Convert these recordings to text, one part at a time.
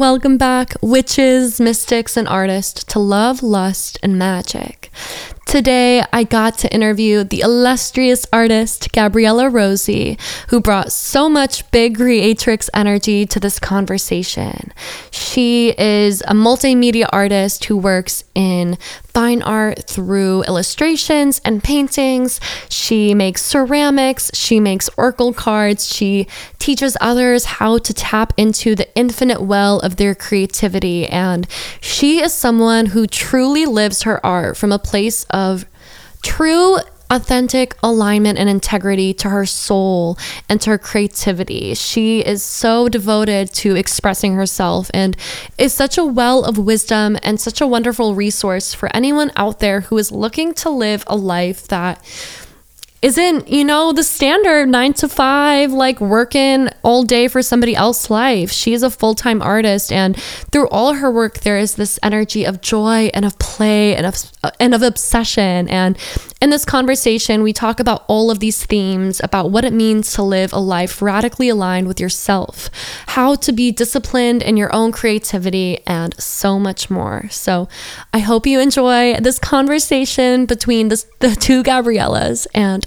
Welcome back, witches, mystics, and artists, to love, lust, and magic. Today, I got to interview the illustrious artist Gabriella Rosie, who brought so much big creatrix energy to this conversation. She is a multimedia artist who works in fine art through illustrations and paintings. She makes ceramics, she makes oracle cards, she teaches others how to tap into the infinite well of their creativity. And she is someone who truly lives her art from a place of true authentic alignment and integrity to her soul and to her creativity. She is so devoted to expressing herself and is such a well of wisdom and such a wonderful resource for anyone out there who is looking to live a life that isn't, you know, the standard nine to five, like working all day for somebody else's life. She is a full time artist, and through all her work, there is this energy of joy and of play and of and of obsession. And in this conversation, we talk about all of these themes about what it means to live a life radically aligned with yourself, how to be disciplined in your own creativity, and so much more. So, I hope you enjoy this conversation between the, the two Gabriellas and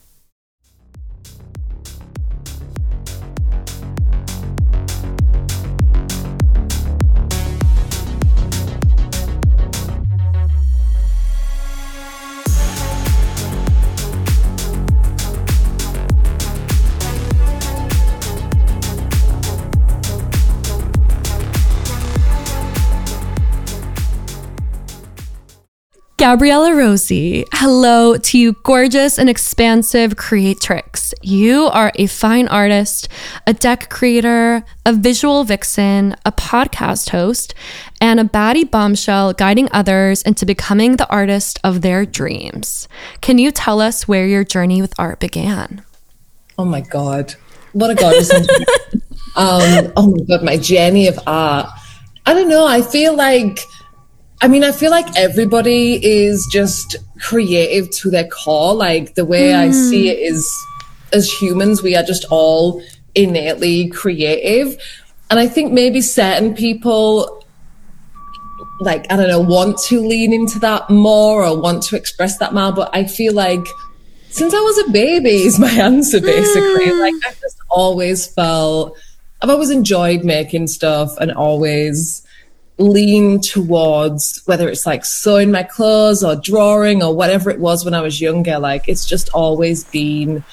Gabriella Rosie, hello to you, gorgeous and expansive creatrix. You are a fine artist, a deck creator, a visual vixen, a podcast host, and a baddie bombshell guiding others into becoming the artist of their dreams. Can you tell us where your journey with art began? Oh my God. What a goddess. um, oh my God, my journey of art. I don't know. I feel like I mean, I feel like everybody is just creative to their core. Like the way mm. I see it is, as humans, we are just all innately creative. And I think maybe certain people, like, I don't know, want to lean into that more or want to express that more. But I feel like since I was a baby is my answer, basically. Mm. Like, I've just always felt, I've always enjoyed making stuff and always lean towards whether it's like sewing my clothes or drawing or whatever it was when I was younger. Like it's just always been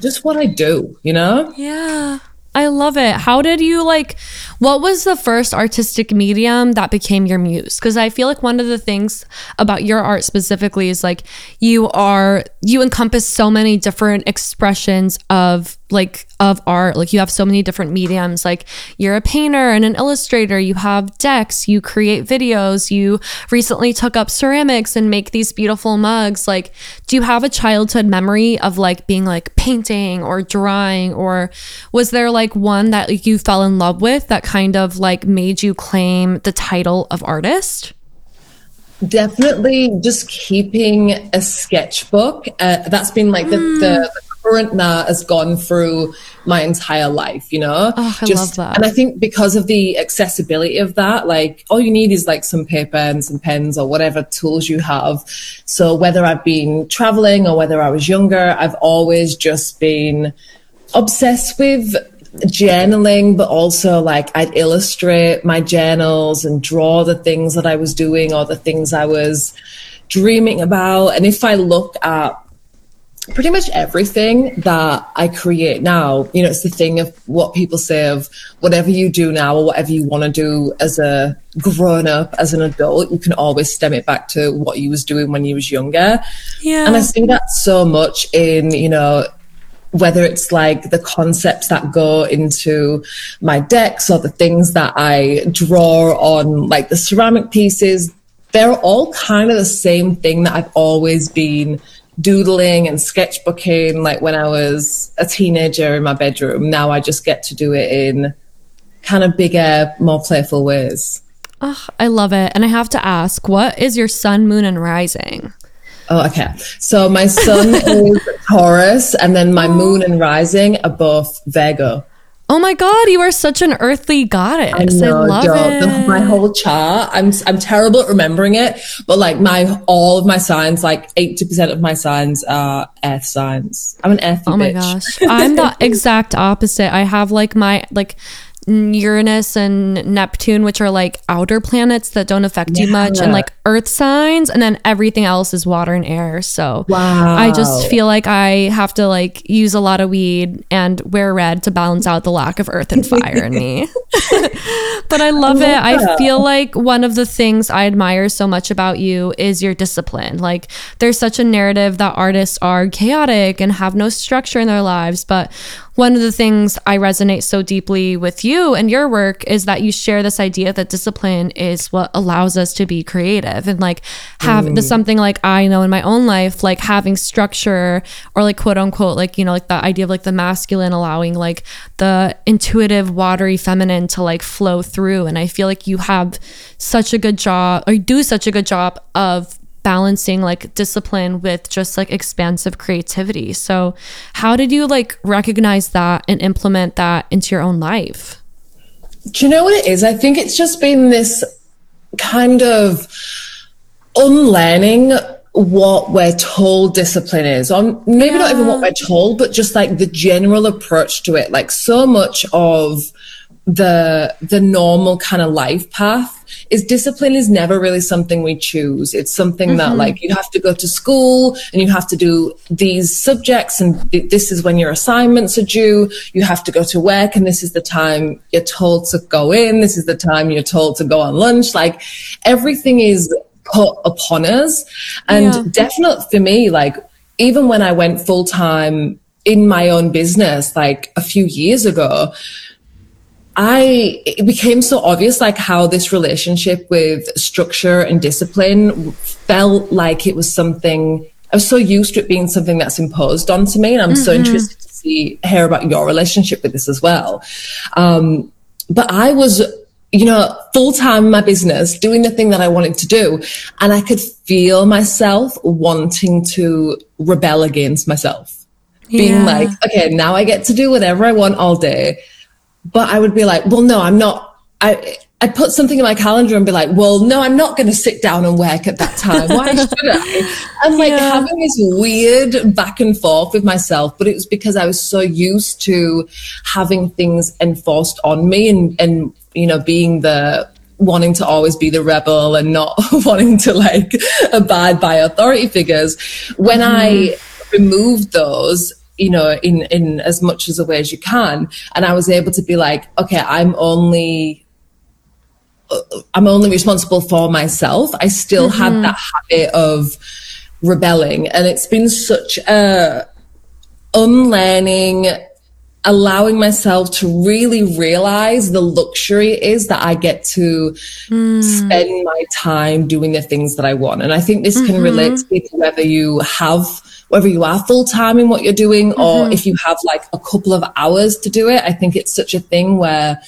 just what I do, you know? Yeah. I love it. How did you like what was the first artistic medium that became your muse? Cuz I feel like one of the things about your art specifically is like you are you encompass so many different expressions of like of art. Like you have so many different mediums. Like you're a painter and an illustrator. You have decks. You create videos. You recently took up ceramics and make these beautiful mugs. Like do you have a childhood memory of like being like painting or drawing? Or was there like one that like, you fell in love with that kind of like made you claim the title of artist? Definitely just keeping a sketchbook uh, that's been like the, mm. the, the current Nat has gone through my entire life, you know? Oh, I Just, love that. And I think because of the accessibility of that, like all you need is like some paper and some pens or whatever tools you have. So whether I've been traveling or whether I was younger, I've always just been obsessed with journaling, but also like I'd illustrate my journals and draw the things that I was doing or the things I was dreaming about. And if I look at pretty much everything that I create now, you know, it's the thing of what people say of whatever you do now or whatever you want to do as a grown up, as an adult, you can always stem it back to what you was doing when you was younger. Yeah. And I see that so much in, you know, whether it's like the concepts that go into my decks or the things that I draw on like the ceramic pieces, they're all kind of the same thing that I've always been doodling and sketchbooking like when I was a teenager in my bedroom. Now I just get to do it in kind of bigger, more playful ways. Oh, I love it. And I have to ask, what is your sun, moon, and rising? Oh, okay. So my sun is Taurus, and then my moon oh. and rising are both Virgo. Oh my god, you are such an earthly goddess. I, know, I love it. The, my whole chart. I'm I'm terrible at remembering it, but like my all of my signs, like eighty percent of my signs are earth signs. I'm an earth. Oh my bitch. gosh, I'm the exact opposite. I have like my like Uranus and Neptune, which are like outer planets that don't affect yeah. you much, and like earth signs, and then everything else is water and air. So wow. I just feel like I have to like use a lot of weed and wear red to balance out the lack of earth and fire in me. but I love, I love it. That. I feel like one of the things I admire so much about you is your discipline. Like there's such a narrative that artists are chaotic and have no structure in their lives, but one of the things I resonate so deeply with you and your work is that you share this idea that discipline is what allows us to be creative and like have mm. something like I know in my own life, like having structure or like quote unquote, like, you know, like the idea of like the masculine allowing like the intuitive, watery feminine to like flow through. And I feel like you have such a good job or do such a good job of balancing like discipline with just like expansive creativity. So, how did you like recognize that and implement that into your own life? Do you know what it is? I think it's just been this kind of unlearning what we're told discipline is or maybe yeah. not even what we're told but just like the general approach to it like so much of the the normal kind of life path is discipline is never really something we choose. It's something mm-hmm. that like you have to go to school and you have to do these subjects and this is when your assignments are due. You have to go to work and this is the time you're told to go in. This is the time you're told to go on lunch. Like everything is put upon us. And yeah. definitely for me like even when i went full time in my own business like a few years ago I it became so obvious like how this relationship with structure and discipline felt like it was something I was so used to it being something that's imposed onto me, and I'm mm-hmm. so interested to see hear about your relationship with this as well. Um, but I was, you know, full time in my business, doing the thing that I wanted to do, and I could feel myself wanting to rebel against myself, being yeah. like, okay, now I get to do whatever I want all day but I would be like, well, no, I'm not. I I'd put something in my calendar and be like, well, no, I'm not going to sit down and work at that time. Why should I? And like yeah. having this weird back and forth with myself, but it was because I was so used to having things enforced on me and, and, you know, being the, wanting to always be the rebel and not wanting to like abide by authority figures. When mm. I removed those, you know, in, in as much as a way as you can. And I was able to be like, okay, I'm only, uh, I'm only responsible for myself. I still mm-hmm. had that habit of rebelling. And it's been such a unlearning, allowing myself to really realize the luxury is that I get to mm. spend my time doing the things that I want. And I think this mm-hmm. can relate to whether you have whether you are full time in what you're doing or mm-hmm. if you have like a couple of hours to do it. I think it's such a thing where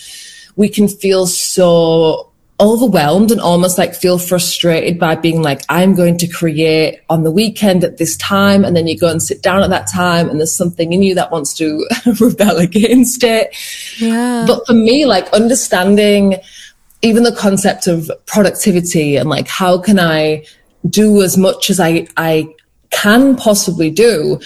we can feel so overwhelmed and almost like feel frustrated by being like, I'm going to create on the weekend at this time. And then you go and sit down at that time and there's something in you that wants to rebel against it. Yeah. But for me, like understanding even the concept of productivity and like, how can I do as much as I, I can possibly do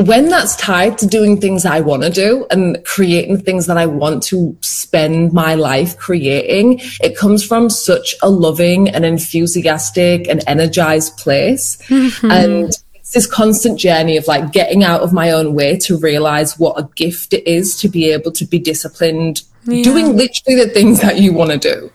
when that's tied to doing things I want to do and creating things that I want to spend my life creating, it comes from such a loving and enthusiastic and energized place. Mm-hmm. And it's this constant journey of like getting out of my own way to realize what a gift it is to be able to be disciplined, yeah. doing literally the things that you want to do.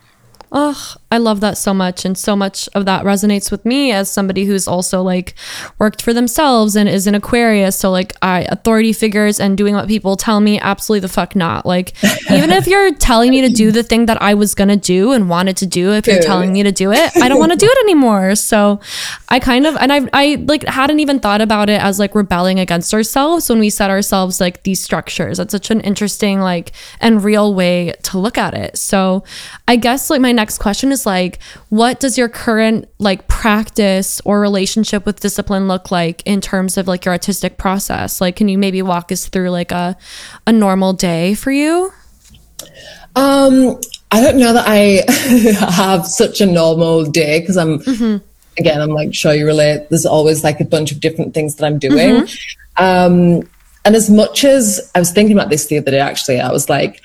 Oh, I love that so much. And so much of that resonates with me as somebody who's also like worked for themselves and is an Aquarius. So, like, I authority figures and doing what people tell me, absolutely the fuck not. Like, even if you're telling me to do the thing that I was going to do and wanted to do, if you're telling me to do it, I don't want to do it anymore. So, I kind of, and I, I like hadn't even thought about it as like rebelling against ourselves when we set ourselves like these structures. That's such an interesting, like, and real way to look at it. So, I guess like my next next question is like, what does your current like practice or relationship with discipline look like in terms of like your artistic process? Like, can you maybe walk us through like a a normal day for you? Um, I don't know that I have such a normal day because I'm mm-hmm. again, I'm like sure you relate. There's always like a bunch of different things that I'm doing. Mm-hmm. Um, and as much as I was thinking about this the other day, actually, I was like,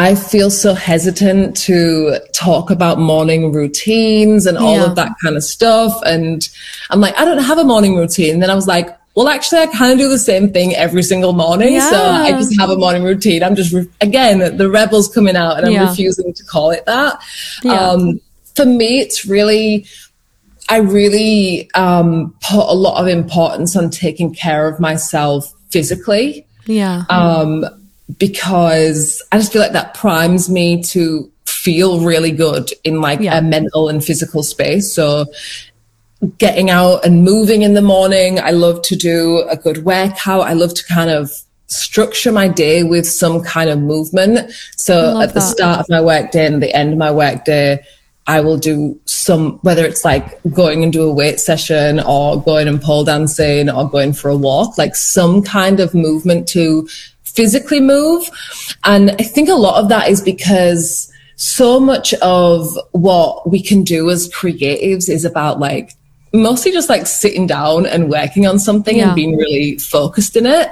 I feel so hesitant to talk about morning routines and all yeah. of that kind of stuff. And I'm like, I don't have a morning routine. And then I was like, well, actually, I kind of do the same thing every single morning. Yeah. So I just have a morning routine. I'm just, re- again, the rebels coming out and I'm yeah. refusing to call it that. Um, for me, it's really, I really um, put a lot of importance on taking care of myself physically. Yeah. Um, because I just feel like that primes me to feel really good in like yeah. a mental and physical space. So getting out and moving in the morning, I love to do a good workout. I love to kind of structure my day with some kind of movement. So at the start of my work day and the end of my work day, I will do some, whether it's like going and do a weight session or going and pole dancing or going for a walk, like some kind of movement to physically move. And I think a lot of that is because so much of what we can do as creatives is about like mostly just like sitting down and working on something yeah. and being really focused in it.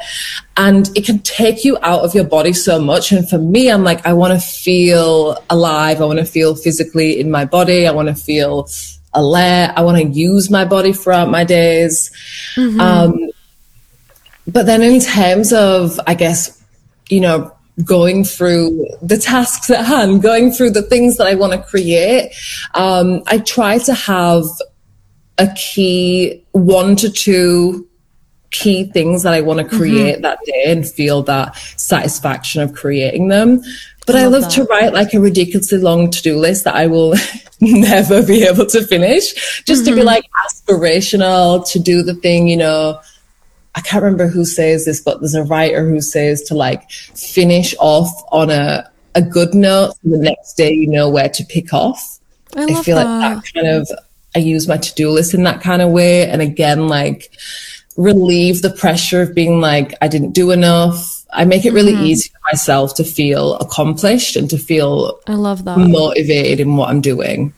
And it can take you out of your body so much. And for me, I'm like, I want to feel alive. I want to feel physically in my body. I want to feel alert. I want to use my body throughout my days. Mm-hmm. Um, but then in terms of, I guess, you know, going through the tasks at hand, going through the things that I want to create, um, I try to have a key one to two key things that I want to mm-hmm. create mm-hmm. that day and feel that satisfaction of creating them. But I love, I love to write like a ridiculously long to do list that I will never be able to finish, just mm-hmm. to be mm-hmm. like aspirational, to do the thing, you know. I can't remember who says this, but there's a writer who says to like finish off on a, a good note. So the next day, you know where to pick off. I, I feel that. like that kind of I use my to do list in that kind of way. And again, like relieve the pressure of being like, I didn't do enough. I make it really mm-hmm. easy for myself to feel accomplished and to feel I love that motivated in what I'm doing.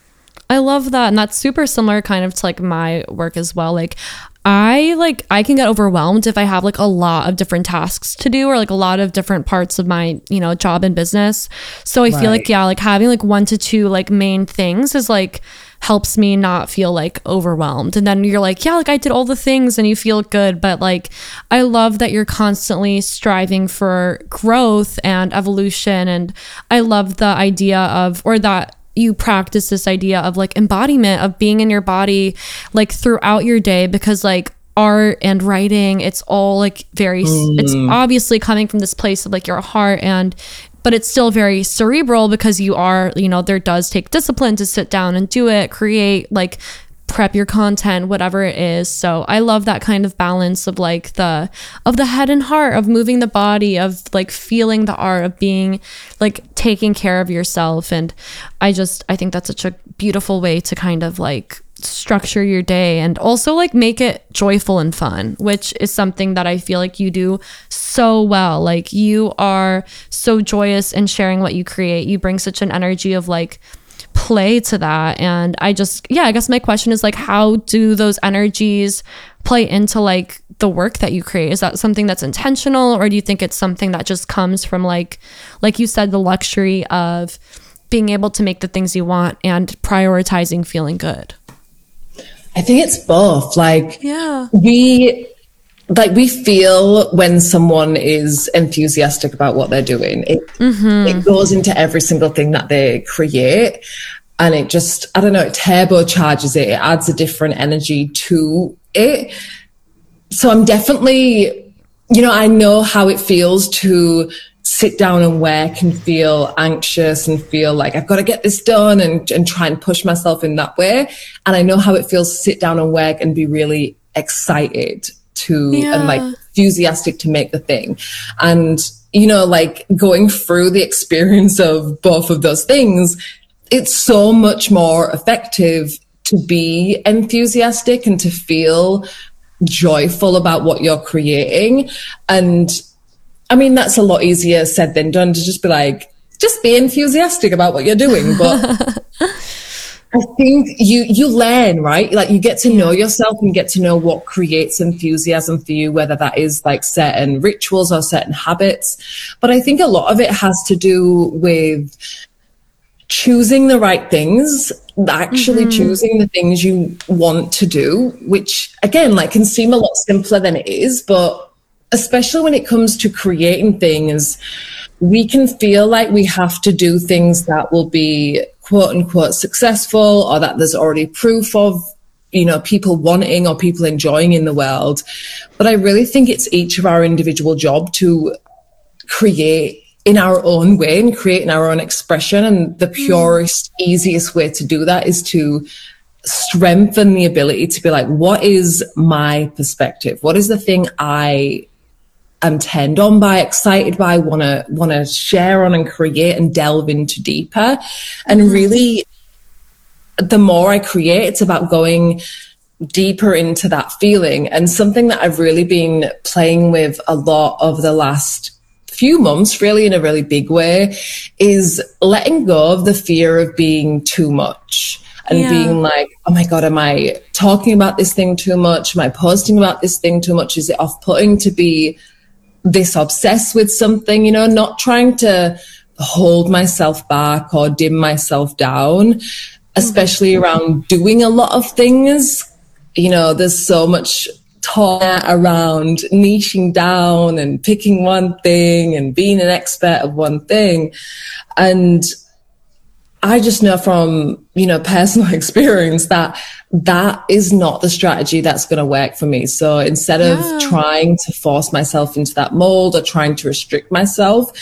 I love that. And that's super similar kind of to like my work as well. Like I like I can get overwhelmed if I have like a lot of different tasks to do or like a lot of different parts of my, you know, job and business. So I right. feel like yeah, like having like one to two like main things is like helps me not feel like overwhelmed. And then you're like, yeah, like I did all the things and you feel good. But like, I love that you're constantly striving for growth and evolution. And I love the idea of, or that you practice this idea of like embodiment of being in your body like throughout your day because like art and writing it's all like very mm. it's obviously coming from this place of like your heart and but it's still very cerebral because you are, you know, there does take discipline to sit down and do it, create, like prep your content whatever it is so i love that kind of balance of like the of the head and heart of moving the body of like feeling the art of being like taking care of yourself and i just i think that's such a beautiful way to kind of like structure your day and also like make it joyful and fun, which is something that I feel like you do so well. Like you are so joyous in sharing what you create. You bring such an energy of like play to that. And I just, yeah, I guess my question is like, how do those energies play into like the work that you create? Is that something that's intentional or do you think it's something that just comes from like, like you said, the luxury of being able to make the things you want and prioritizing feeling good? I think it's both. Like, yeah, we like we feel when someone is enthusiastic about what they're doing. It mm-hmm. it goes into every single thing that they create, and it just I don't know, it turbocharges it. It adds a different energy to it. So I'm definitely, you know, I know how it feels to sit down and work and feel anxious and feel like I've got to get this done and, and try and push myself in that way. And I know how it feels to sit down and work and be really excited to yeah. and like enthusiastic to make the thing. And, you know, like going through the experience of both of those things, it's so much more effective to be enthusiastic and to feel joyful about what you're creating. And I mean, that's a lot easier said than done to just be like, just be enthusiastic about what you're doing. But I think you you learn, right? Like you get to know yourself and get to know what creates enthusiasm for you, whether that is like certain rituals or certain habits. But I think a lot of it has to do with choosing the right things, actually mm-hmm. choosing the things you want to do, which again, like can seem a lot simpler than it is, but especially when it comes to creating things, we can feel like we have to do things that will be quote unquote successful or that there's already proof of you know people wanting or people enjoying in the world but i really think it's each of our individual job to create in our own way and creating our own expression and the hmm. purest mm. easiest way to do that is to strengthen the ability to be like what is my perspective what is the thing i am turned on by, excited by, want to want to share on and create and delve into deeper. And mm-hmm. really, the more I create, it's about going deeper into that feeling. And something that I've really been playing with a lot of the last few months, really in a really big way, is letting go of the fear of being too much and yeah. being like, oh my God, am I talking about this thing too much? Am I posting about this thing too much? Is it off putting to be this obsessed with something, you know, not trying to hold myself back or dim myself down, especially mm-hmm. around doing a lot of things. You know, there's so much around niching down and picking one thing and being an expert of one thing. And I just know from, you know, personal experience that that is not the strategy that's going to work for me. So instead of yeah. trying to force myself into that mold or trying to restrict myself,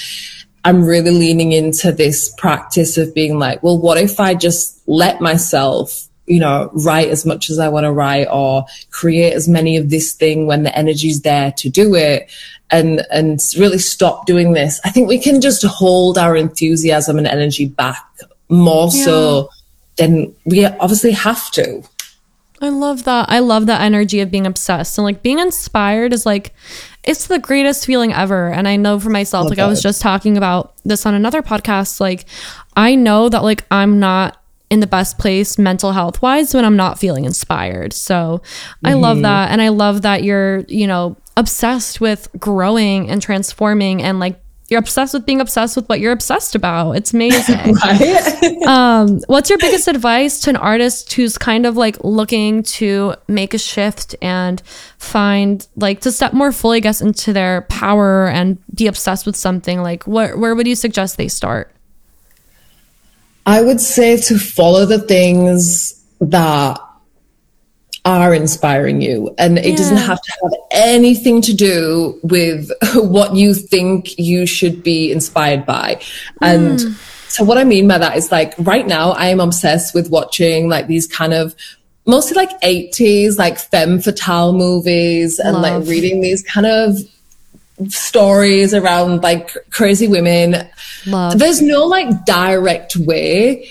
I'm really leaning into this practice of being like, well, what if I just let myself, you know, write as much as I want to write or create as many of this thing when the energy's there to do it and and really stop doing this. I think we can just hold our enthusiasm and energy back more yeah. so than we obviously have to. I love that. I love that energy of being obsessed and like being inspired is like it's the greatest feeling ever. And I know for myself, like. I was just talking about this on another podcast, like I know that like I'm not in the best place mental health wise when I'm not feeling inspired. So I mm-hmm. love that. And I love that you're, you know, obsessed with growing and transforming and like you're obsessed with being obsessed with what you're obsessed about. It's amazing. right? um, what's your biggest advice to an artist who's kind of like looking to make a shift and find like to step more fully, I guess, into their power and be obsessed with something? Like, where where would you suggest they start? I would say to follow the things that are inspiring you. And it yeah. doesn't have to have anything to do with what you think you should be inspired by. And mm. so what I mean by that is like right now I am obsessed with watching like these kind of mostly like 80s like femme fatale movies and Love. like reading these kind of stories around like crazy women. Love. There's no like direct way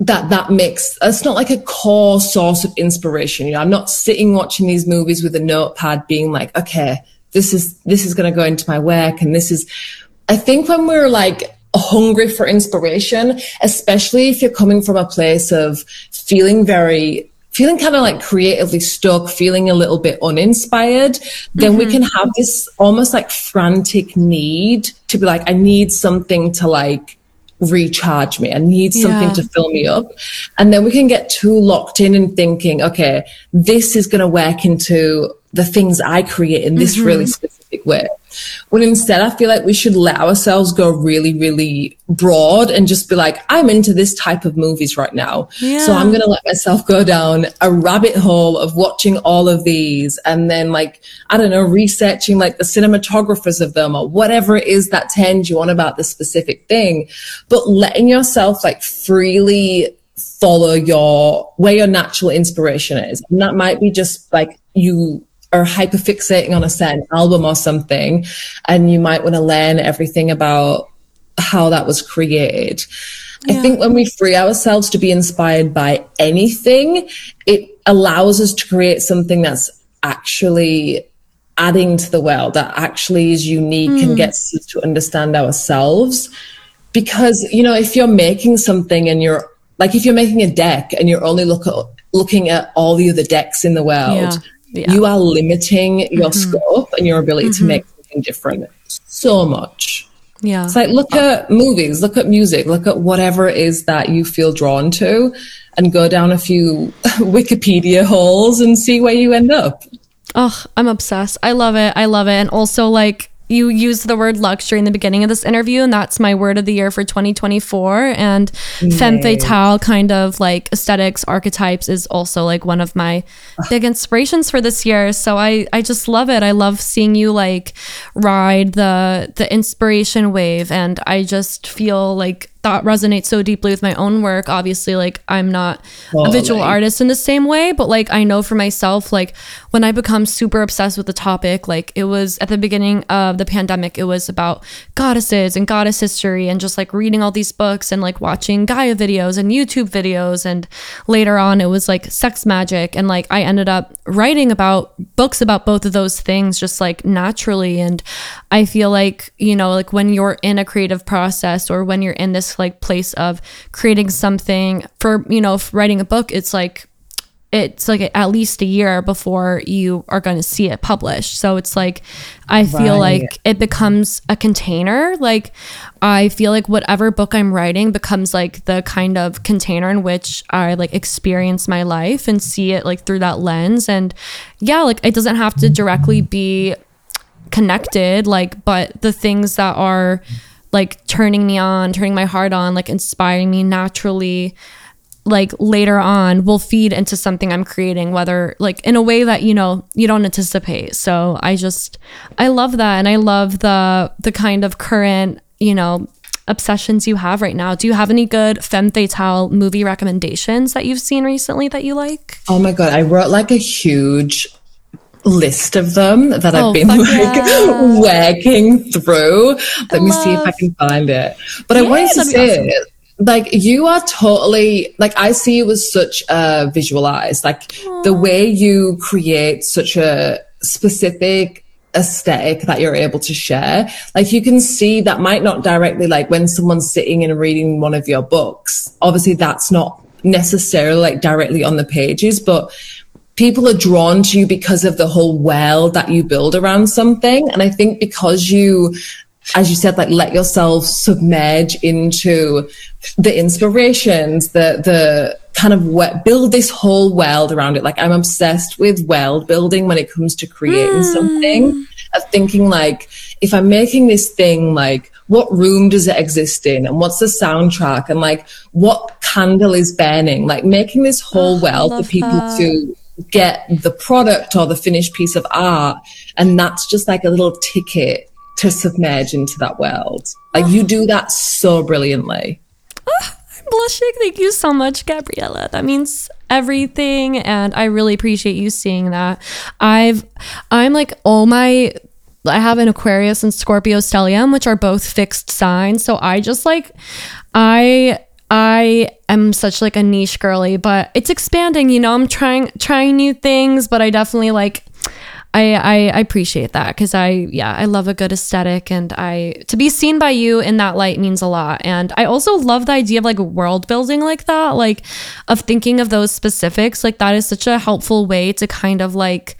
that that makes it's not like a core source of inspiration you know i'm not sitting watching these movies with a notepad being like okay this is this is going to go into my work and this is i think when we're like hungry for inspiration especially if you're coming from a place of feeling very feeling kind of like creatively stuck feeling a little bit uninspired then mm-hmm. we can have this almost like frantic need to be like i need something to like recharge me. I need something yeah. to fill me up. And then we can get too locked in and thinking, okay, this is going to work into the things I create in this mm-hmm. really specific way. When instead I feel like we should let ourselves go really, really broad and just be like, I'm into this type of movies right now. Yeah. So I'm going to let myself go down a rabbit hole of watching all of these and then like, I don't know, researching like the cinematographers of them or whatever it is that turns you on about the specific thing. But letting yourself like freely follow your where your natural inspiration is. And that might be just like you are hyperfixating on a certain album or something, and you might want to learn everything about how that was created. I think when we free ourselves to be inspired by anything, it allows us to create something that's actually adding to the world, that actually is unique mm. and gets us to understand ourselves. Because, you know, if you're making something and you're like, if you're making a deck and you're only look at, looking at all the other decks in the world, yeah. Yeah. you are limiting your mm-hmm. scope and your ability mm-hmm. to make something different so much. Yeah. It's like look at movies, look at music, look at whatever it is that you feel drawn to and go down a few Wikipedia holes and see where you end up. Oh, I'm obsessed. I love it. I love it. And also like you used the word luxury in the beginning of this interview, and that's my word of the year for 2024. And nice. femme fatale kind of like aesthetics, archetypes is also like one of my big inspirations for this year. So I, I just love it. I love seeing you like ride the the inspiration wave, and I just feel like that resonates so deeply with my own work. Obviously, like I'm not a visual artist in the same way, but like I know for myself, like when I become super obsessed with the topic, like it was at the beginning of the pandemic, it was about goddesses and goddess history and just like reading all these books and like watching Gaia videos and YouTube videos. And later on, it was like sex magic. And like I ended up writing about books about both of those things just like naturally. And I feel like, you know, like when you're in a creative process or when you're in this like place of creating something for you know writing a book it's like it's like at least a year before you are going to see it published. So it's like i feel right. like it becomes a container. Like i feel like whatever book i'm writing becomes like the kind of container in which i like experience my life and see it like through that lens. And yeah like it doesn't have to directly be connected like but the things that are like turning me on, turning my heart on, like inspiring me naturally like later on will feed into something I'm creating, whether like in a way that, you know, you don't anticipate. So I just I love that and I love the the kind of current, you know, obsessions you have right now. Do you have any good femme fatale movie recommendations that you've seen recently that you like? Oh my god, I wrote like a huge list of them that oh, I've been like yeah. working through. Let I me love... see if I can find it. But yeah, I wanted to say, awesome. like, you are totally like I see you as such a visualized, like Aww. the way you create such a specific aesthetic that you're able to share. Like you can see that might not directly like when someone's sitting and reading one of your books. Obviously, that's not necessarily like directly on the pages, but people are drawn to you because of the whole world that you build around something. And I think because you, as you said, like let yourself submerge into the inspirations, the, the kind of what, build this whole world around it. Like I'm obsessed with world building when it comes to creating mm. something of thinking like, if I'm making this thing, like, what room does it exist in and what's the soundtrack and like what candle is burning like making this whole oh, world for people that. to get the product or the finished piece of art. And that's just like a little ticket to submerge into that world. Like you do that so brilliantly. Oh, I'm blushing. Thank you so much, Gabriella. That means everything and I really appreciate you seeing that. I've I'm like all my I have an Aquarius and Scorpio stellium, which are both fixed signs. So I just like I I am such like a niche girly, but it's expanding, you know. I'm trying trying new things, but I definitely like I I, appreciate that because I yeah, I love a good aesthetic and I to be seen by you in that light means a lot. And I also love the idea of like world building like that, like of thinking of those specifics. Like that is such a helpful way to kind of like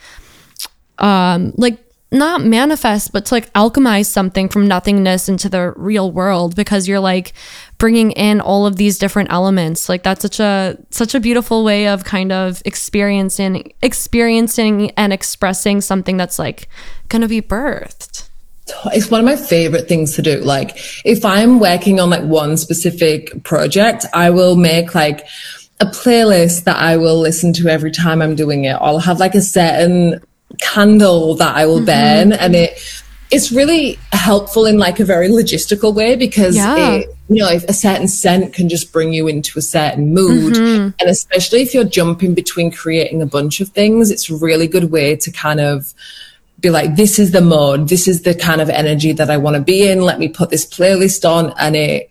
um like not manifest, but to like alchemize something from nothingness into the real world because you're like bringing in all of these different elements. Like that's such a such a beautiful way of kind of experiencing experiencing and expressing something that's like going to be birthed. It's one of my favorite things to do. Like if I'm working on like one specific project, I will make like a playlist that I will listen to every time I'm doing it. I'll have like a certain candle that I will mm-hmm. burn and it it's really helpful in like a very logistical way because yeah. it, you know a certain scent can just bring you into a certain mood mm-hmm. and especially if you're jumping between creating a bunch of things it's a really good way to kind of be like, this is the mode. This is the kind of energy that I want to be in. Let me put this playlist on and it,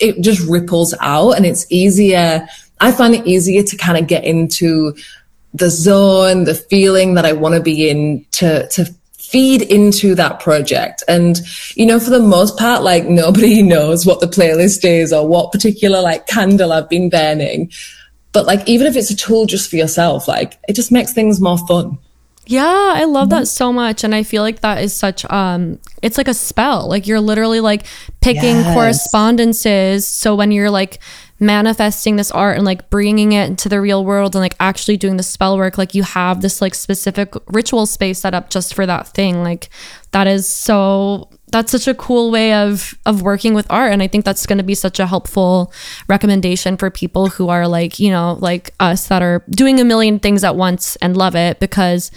it just ripples out and it's easier. I find it easier to kind of get into the zone, the feeling that I want to be in to, to feed into that project. And, you know, for the most part, like nobody knows what the playlist is or what particular like candle I've been burning. But like, even if it's a tool just for yourself, like it just makes things more fun. Yeah, I love that so much and I feel like that is such um it's like a spell. Like you're literally like picking Yes. correspondences so when you're like manifesting this art and like bringing it into the real world and like actually doing the spell work like you have this like specific ritual space set up just for that thing. Like that is so that's such a cool way of of working with art. And i think that's going to be such a helpful recommendation for people who are like you know like us that are doing a million things at once and love it because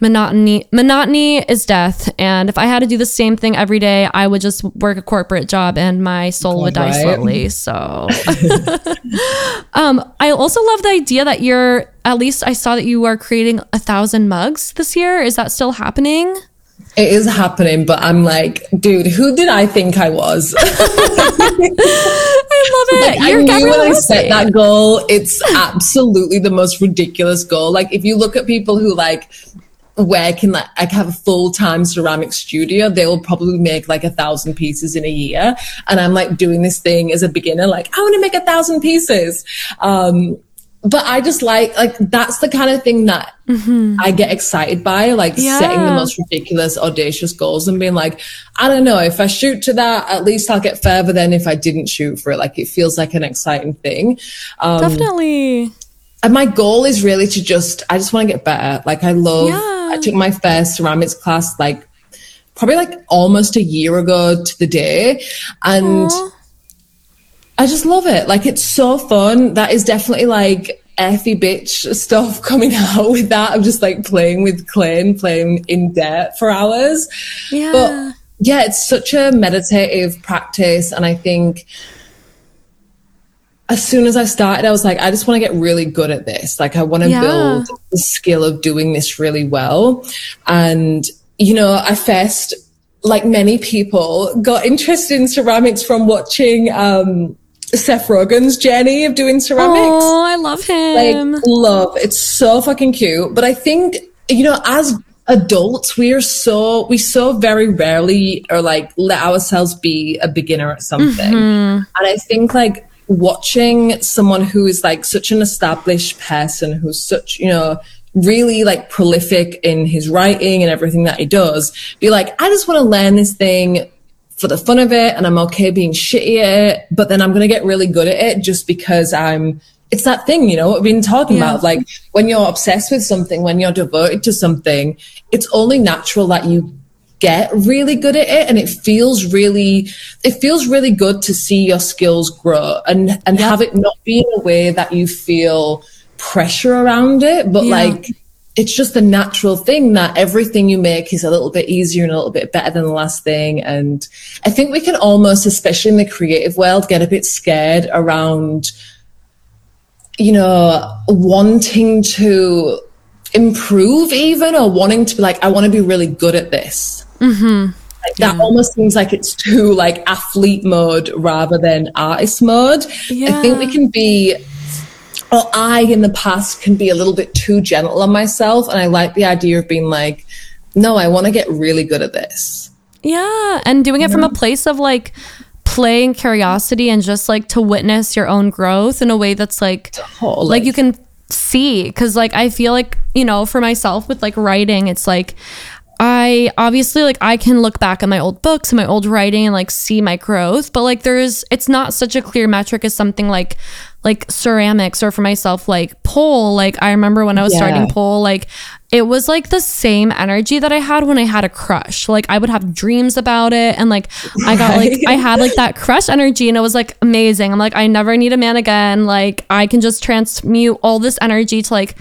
monotony monotony is death. And if i had to do the same thing every day i would just work a corporate job and my soul would die Right. slowly. So um i also love the idea that you're at least i saw that you are creating a thousand mugs this year. Is that still happening It is happening, but I'm like, dude, who did I think I was? I love it. I You're knew when I set that goal, it's absolutely the most ridiculous goal. Like if you look at people who like work in like, like have a full time ceramic studio, they will probably make like a thousand pieces in a year. And I'm like doing this thing as a beginner, like I want to make a thousand pieces. Um, but I just like like that's the kind of thing that I get excited by, like setting the most ridiculous, audacious goals and being like, I don't know, if I shoot to that, at least I'll get further than if I didn't shoot for it. Like it feels like an exciting thing. Um, Definitely. and my goal is really to just, I just want to get better. Like I love, Yeah. I took my first ceramics class like probably like almost a year ago to the day. And Aw. I just love it. Like it's so fun. That is definitely like effy bitch stuff coming out with that. I'm just like playing with clay and playing in dirt for hours. Yeah. But yeah, it's such a meditative practice. And I think as soon as I started, I was like, I just want to get really good at this. Like, I want to Yeah. build the skill of doing this really well. And, you know, I first, like many people, got interested in ceramics from watching um, Seth Rogen's journey of doing ceramics. Oh, I love him. like love. It's so fucking cute. But i think you know as adults we are so we so very rarely are like let ourselves be a beginner at something. Mm-hmm. And i think like watching someone who is like such an established person who's such you know really like prolific in his writing and everything that he does be like i just want to learn this thing for the fun of it and I'm okay being shitty at it, but then I'm going to get really good at it just because I'm, it's that thing, you know, what we've been talking Yeah. about. Like when you're obsessed with something, when you're devoted to something, it's only natural that you get really good at it and it feels really it feels really good to see your skills grow and and Yep. have it not be in a way that you feel pressure around it but Yeah. like it's just a natural thing that everything you make is a little bit easier and a little bit better than the last thing. And I think we can almost, especially in the creative world, get a bit scared around, you know, wanting to improve even or wanting to be like, I want to be really good at this. Mm-hmm. Like that almost seems like it's too like athlete mode rather than artist mode. I think we can be or I in the past can be a little bit too gentle on myself. And I like the idea of being like, no, I want to get really good at this. Yeah, and doing it from a place of like play and curiosity and just like to witness your own growth in a way that's like Totally. like you can see cuz like I feel like, you know, for myself with like writing, it's like I obviously like I can look back at my old books and my old writing and like see my growth, but like there's it's not such a clear metric as something like like ceramics or for myself like pole like I remember when I was Yeah. starting pole like it was like the same energy that I had when I had a crush. Like I would have dreams about it and like I got like I had like that crush energy and it was like amazing. I'm like I never need a man again. Like I can just transmute all this energy to like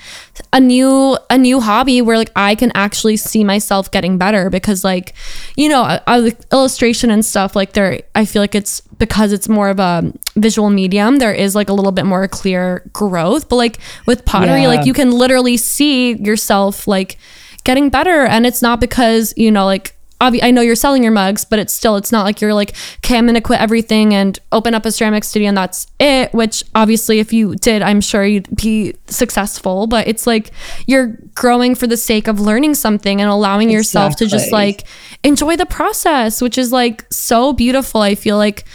a new a new hobby where like I can actually see myself getting better because like you know, a, a- illustration and stuff like there I feel like it's because it's more of a visual medium there is like a little bit more clear growth but like with pottery Yeah. like you can literally see yourself like getting better and it's not because you know like obvi- I know you're selling your mugs, but it's still it's not like you're like, okay, I'm gonna quit everything and open up a ceramic studio and that's it. Which obviously, if you did, I'm sure you'd be successful. But it's like you're growing for the sake of learning something and allowing yourself to just like enjoy the process, which is like so beautiful. I feel like,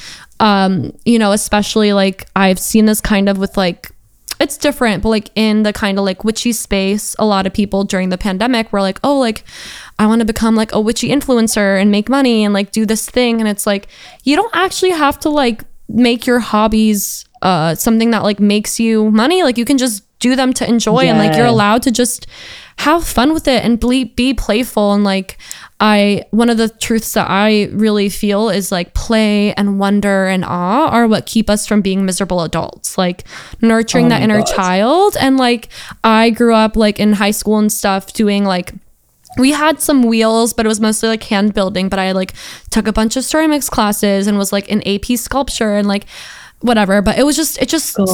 um, you know, especially like I've seen this kind of with like it's different, but like in the kind of like witchy space, a lot of people during the pandemic were like, oh, like I want to become like a witchy influencer and make money and like do this thing. And it's like, you don't actually have to like make your hobbies uh something that like makes you money. Like you can just do them to enjoy and like you're allowed to just have fun with it and be, be playful and like I one of the truths that I really feel is like play and wonder and awe are what keep us from being miserable adults. Like nurturing Oh that inner God. child and like I grew up like in high school and stuff doing like we had some wheels, but it was mostly like hand building. But I like took a bunch of ceramics classes and was like in AP sculpture and like whatever. But it was just it just so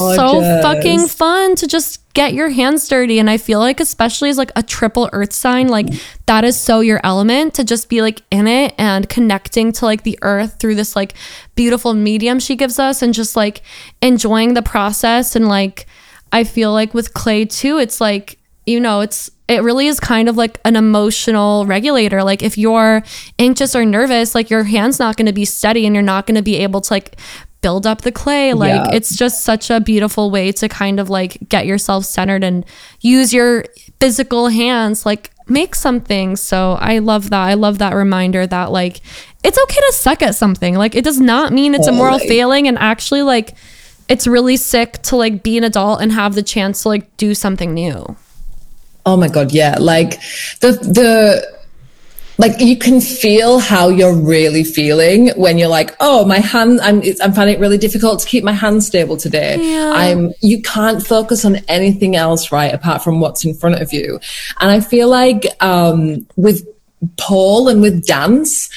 fucking fun to just get your hands dirty. And I feel like especially as like a triple earth sign, like that is so your element to just be like in it and connecting to like the earth through this like beautiful medium she gives us and just like enjoying the process and like I feel like with clay too, it's like, you know, it's it really is kind of like an emotional regulator. Like if you're anxious or nervous, like your hand's not going to be steady and you're not going to be able to like build up the clay. Like Yeah. it's just such a beautiful way to kind of like get yourself centered and use your physical hands like make something. So I love that. I love that reminder that like it's okay to suck at something. Like it does not mean it's a moral failing and actually like it's really sick to like be an adult and have the chance to like do something new. Oh my god, yeah. Like the the like you can feel how you're really feeling when you're like, oh, my hand, I'm it's, I'm finding it really difficult to keep my hand stable today. Yeah. I'm you can't focus on anything else, right, apart from what's in front of you. And I feel like um, with Paul and with dance,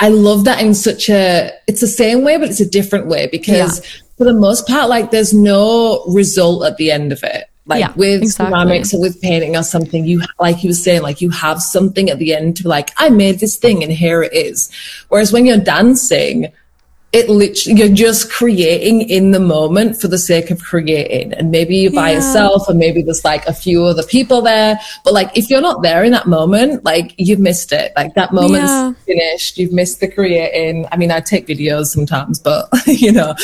I love that in such a it's the same way, but it's a different way because for the most part, like there's no result at the end of it. Like Yeah, with exactly. ceramics or with painting or something, you like you were saying, like you have something at the end to be like, I made this thing and here it is. Whereas when you're dancing, it literally you're just creating in the moment for the sake of creating. And maybe you're by Yeah. yourself or maybe there's like a few other people there. But like if you're not there in that moment like you've missed it. Like that moment's Yeah. finished. You've missed the creating. I mean i take videos sometimes but you know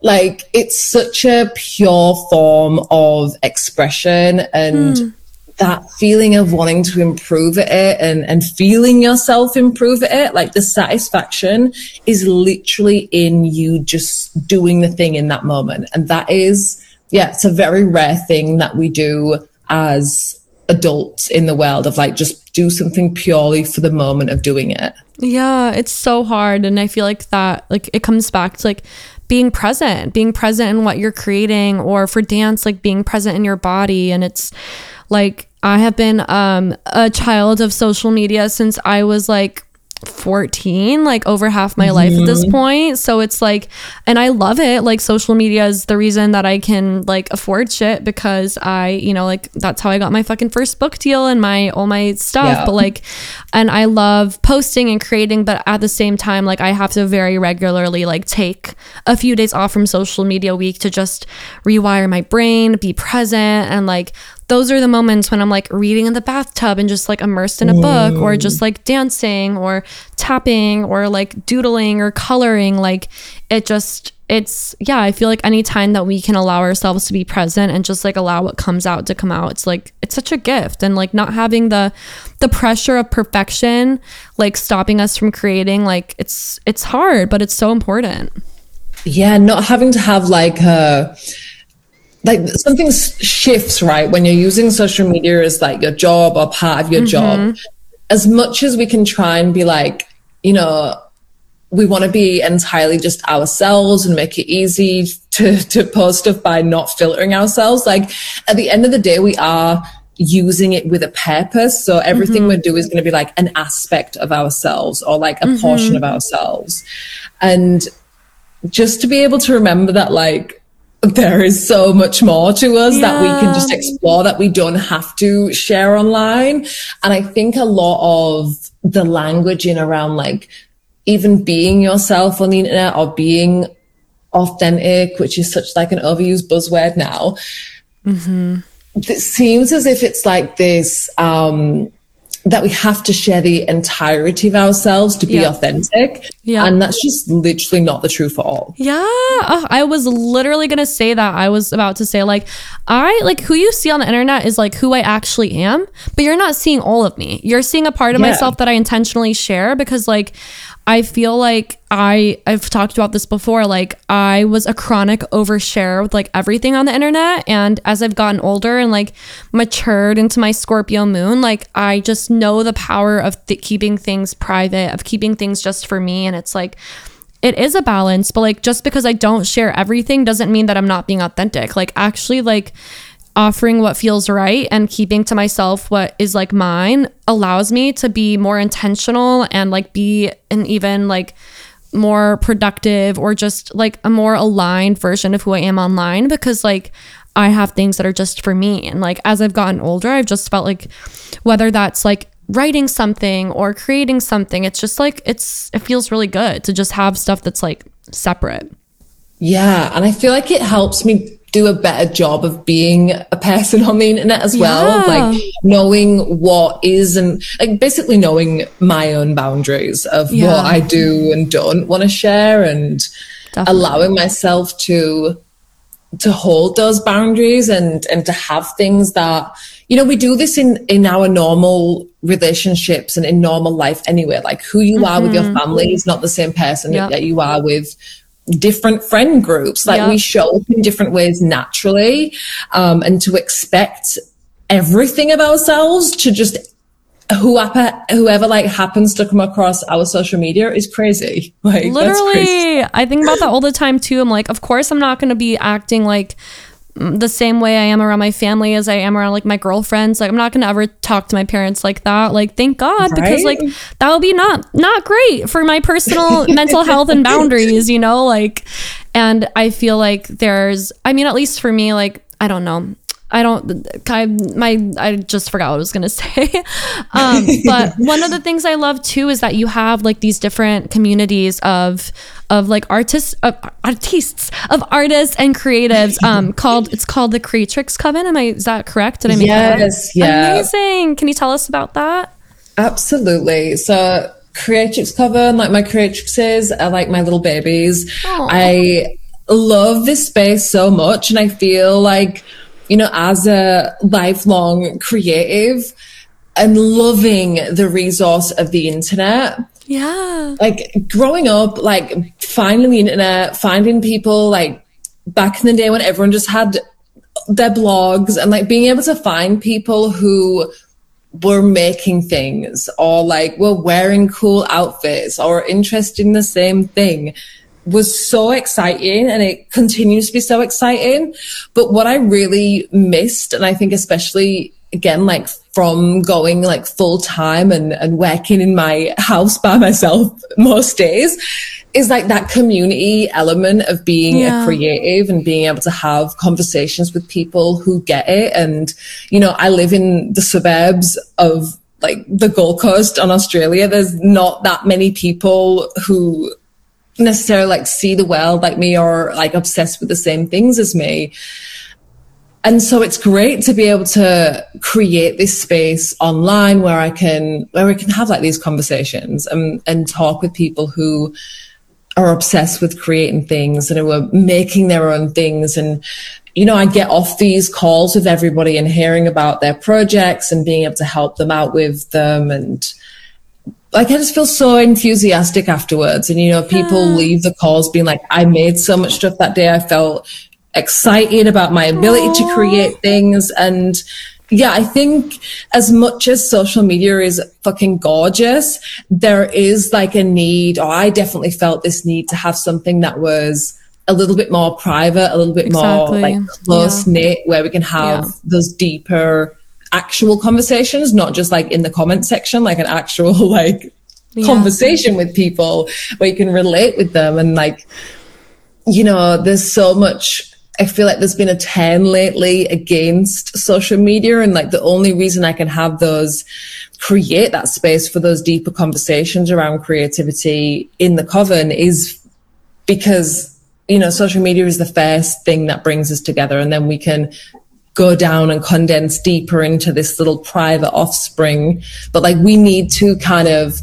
like it's such a pure form of expression and hmm. That feeling of wanting to improve it and, and feeling yourself improve it, like the satisfaction is literally in you just doing the thing in that moment. And that is, yeah, it's a very rare thing that we do as adults in the world of like just do something purely for the moment of doing it. Yeah, it's so hard. And I feel like that, like, it comes back to like being present, being present in what you're creating, or for dance, like being present in your body. And it's like, I have been um, a child of social media since I was like 14 like over half my life at this point. So it's like and i love it. Like social media is the reason that i can like afford shit because i you know like that's how i got my fucking first book deal and my all my stuff. Yeah. but like and i love posting and creating but at the same time like i have to very regularly like take a few days off from social media week to just rewire my brain be present and like those are the moments when I'm like reading in the bathtub and just like immersed in a book or just mm. like dancing or tapping or like doodling or coloring. Like it just, it's, yeah, I feel like any time that we can allow ourselves to be present and just like allow what comes out to come out, it's like, it's such a gift. And like not having the, the pressure of perfection, like stopping us from creating, like it's, it's hard, but it's so important. Yeah, not having to have like a like something shifts right when you're using social media as like your job or part of your job. Mm-hmm. As much as we can try and be like, you know, we want to be entirely just ourselves and make it easy to to post stuff by not filtering ourselves. Like at the end of the day, we are using it with a purpose. So everything mm-hmm. we do is going to be like an aspect of ourselves or like a mm-hmm. portion of ourselves. And just to be able to remember that like there is so much more to us yeah. that we can just explore that we don't have to share online. And I think a lot of the language in around like even being yourself on the internet or being authentic, which is such like an overused buzzword now. It seems as if it's like this, um, that we have to share the entirety of ourselves to be Yeah. authentic. Yeah. And that's just literally not the truth at all. Yeah, uh, I was literally gonna say that. I was about to say like, I like who you see on the internet is like who I actually am, but you're not seeing all of me. You're seeing a part of Yeah. myself that I intentionally share because like, I feel like I I've talked about this before. Like I was a chronic overshare with like everything on the internet, and as I've gotten older and like matured into my Scorpio moon, like I just know the power of th- keeping things private, of keeping things just for me, and it's like it is a balance. But like just because i don't share everything doesn't mean that i'm not being authentic. Like actually like offering what feels right and keeping to myself what is like mine allows me to be more intentional and like be an even like more productive or just like a more aligned version of who I am online because like I have things that are just for me. And like as I've gotten older I've just felt like whether that's like writing something or creating something it's just like it's it feels really good to just have stuff that's like separate. Yeah, and I feel like it helps me do a better job of being a person on the internet as well, Yeah. like knowing what is and like basically knowing my own boundaries of Yeah. what I do and don't want to share and Definitely. allowing myself to to hold those boundaries and and to have things that you know we do this in in our normal relationships and in normal life anyway like who you are with your mm-hmm. family is not the same person Yep. that you are with different friend groups like Yep. we show up in different ways naturally um and to expect everything of ourselves to just whoever whoever like happens to come across our social media is crazy like that's crazy. Literally, I think about that all the time too. I'm like, of course, I'm not going to be acting like the same way I am around my family as I am around like my girlfriends. Like, I'm not going to ever talk to my parents like that. Like, thank God, because like that would be not not great for my personal mental health and boundaries. You know, like, and I feel like there's, I mean, at least for me, like, I don't know. I don't. I my. I just forgot what I was gonna say. Um, but one of the things I love too is that you have like these different communities of of like artists, of artists, of artists and creatives. Um, called it's called the Creatrix Coven. Am I? Is that correct? Did I make that? Yes, yeah. Amazing. Can you tell us about that? Absolutely. So Creatrix Coven, like my Creatrixes are like my little babies. Aw. I love this space so much and I feel like, you know, as a lifelong creative and loving the resource of the internet, Yeah. like growing up, like finding the internet, finding people like back in the day when everyone just had their blogs and like being able to find people who were making things or like were wearing cool outfits or interested in the same thing was so exciting and it continues to be so exciting. But what I really missed, and I think especially again, like from going like full time and, and working in my house by myself most days, is like that community element of being Yeah. a creative and being able to have conversations with people who get it. And, you know, I live in the suburbs of like the Gold Coast on Australia. There's not that many people who necessarily like see the world like me or like obsessed with the same things as me. And so it's great to be able to create this space online where I can where we can have like these conversations and and talk with people who are obsessed with creating things and who are making their own things and you know I get off these calls with everybody and hearing about their projects and being able to help them out with them and like I just feel so enthusiastic afterwards. And you know, people leave the calls being like, I made so much stuff that day. I felt excited about my ability to create things. And yeah, I think as much as social media is fucking gorgeous, there is like a need, or I definitely felt this need to have something that was a little bit more private, a little bit Exactly. more like close knit, where we can have Yeah. those deeper actual conversations, not just like in the comment section, like an actual like Yeah. conversation with people where you can relate with them and like, you know, there's so much I feel like there's been a 10 lately against social media. And like the only reason I can have those create that space for those deeper conversations around creativity in the coven is because, you know, social media is the first thing that brings us together. And then we can go down and condense deeper into this little private offspring. But like we need to kind of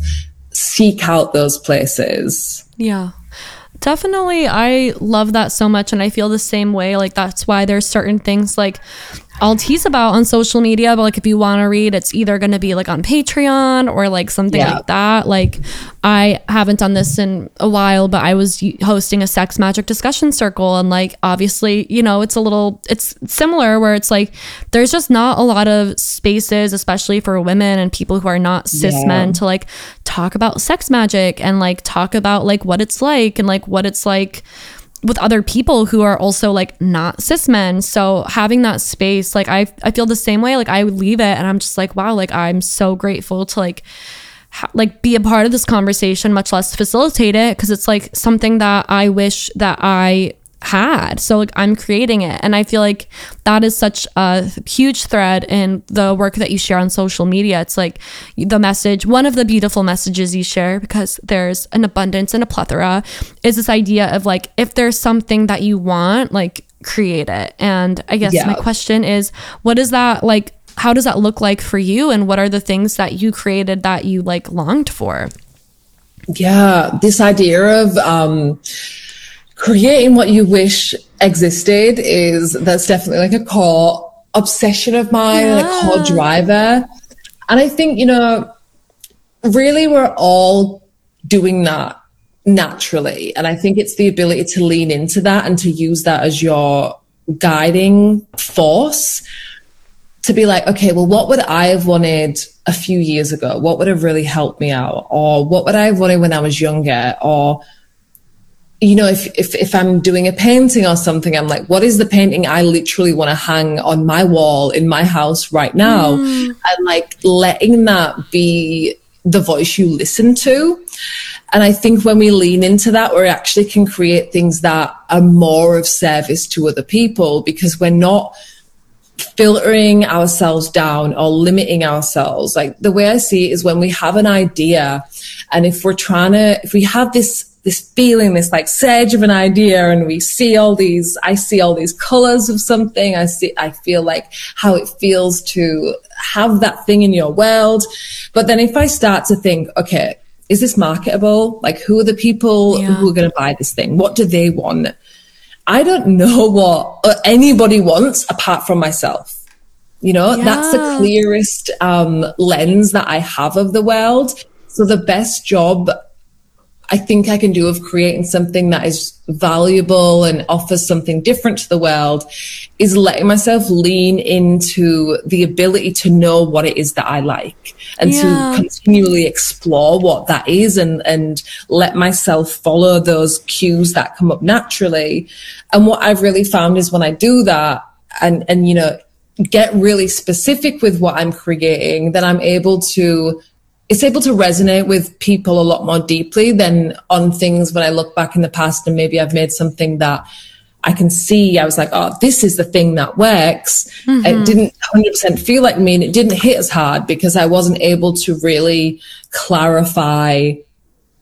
seek out those places. Yeah. Definitely, I love that so much, and I feel the same way. Like, that's why there's certain things like I'll tease about on social media, but like if you want to read, it's either going to be like on Patreon or like something yeah. like that. Like I haven't done this in a while, but I was hosting a sex magic discussion circle and like obviously, you know, it's a little it's similar where it's like there's just not a lot of spaces especially for women and people who are not cis yeah. men to like talk about sex magic and like talk about like what it's like and like what it's like with other people who are also like not cis men. So having that space, like I I feel the same way. Like I would leave it and I'm just like, wow, like I'm so grateful to like like be a part of this conversation, much less facilitate it because it's like something that I wish that I had. So like I'm creating it. And I feel like that is such a huge thread in the work that you share on social media. It's like the message, one of the beautiful messages you share because there's an abundance and a plethora is this idea of like if there's something that you want, like create it. And I guess yeah. my question is what is that like how does that look like for you and what are the things that you created that you like longed for? Yeah, this idea of um creating what you wish existed is that's definitely like a core obsession of mine, yeah. a core driver. And I think, you know, really we're all doing that naturally. And I think it's the ability to lean into that and to use that as your guiding force to be like, okay, well, what would I have wanted a few years ago? What would have really helped me out? Or what would I have wanted when I was younger? Or you know, if, if, if I'm doing a painting or something, I'm like, what is the painting I literally want to hang on my wall in my house right now? Mm. And like letting that be the voice you listen to. And I think when we lean into that, we actually can create things that are more of service to other people because we're not filtering ourselves down or limiting ourselves. Like the way I see it is when we have an idea and if we're trying to, if we have this this feeling, this like surge of an idea, and we see all these, I see all these colors of something. I see, I feel like how it feels to have that thing in your world. But then if I start to think, okay, is this marketable? Like, who are the people yeah. who are going to buy this thing? What do they want? I don't know what anybody wants apart from myself. You know, yeah. that's the clearest um, lens that I have of the world. So the best job I think I can do of creating something that is valuable and offers something different to the world is letting myself lean into the ability to know what it is that I like and yeah. to continually explore what that is and, and let myself follow those cues that come up naturally. And what I've really found is when I do that and, and, you know, get really specific with what I'm creating, then I'm able to it's able to resonate with people a lot more deeply than on things when I look back in the past and maybe I've made something that I can see. I was like, oh, this is the thing that works. Mm-hmm. It didn't 100% feel like me and it didn't hit as hard because I wasn't able to really clarify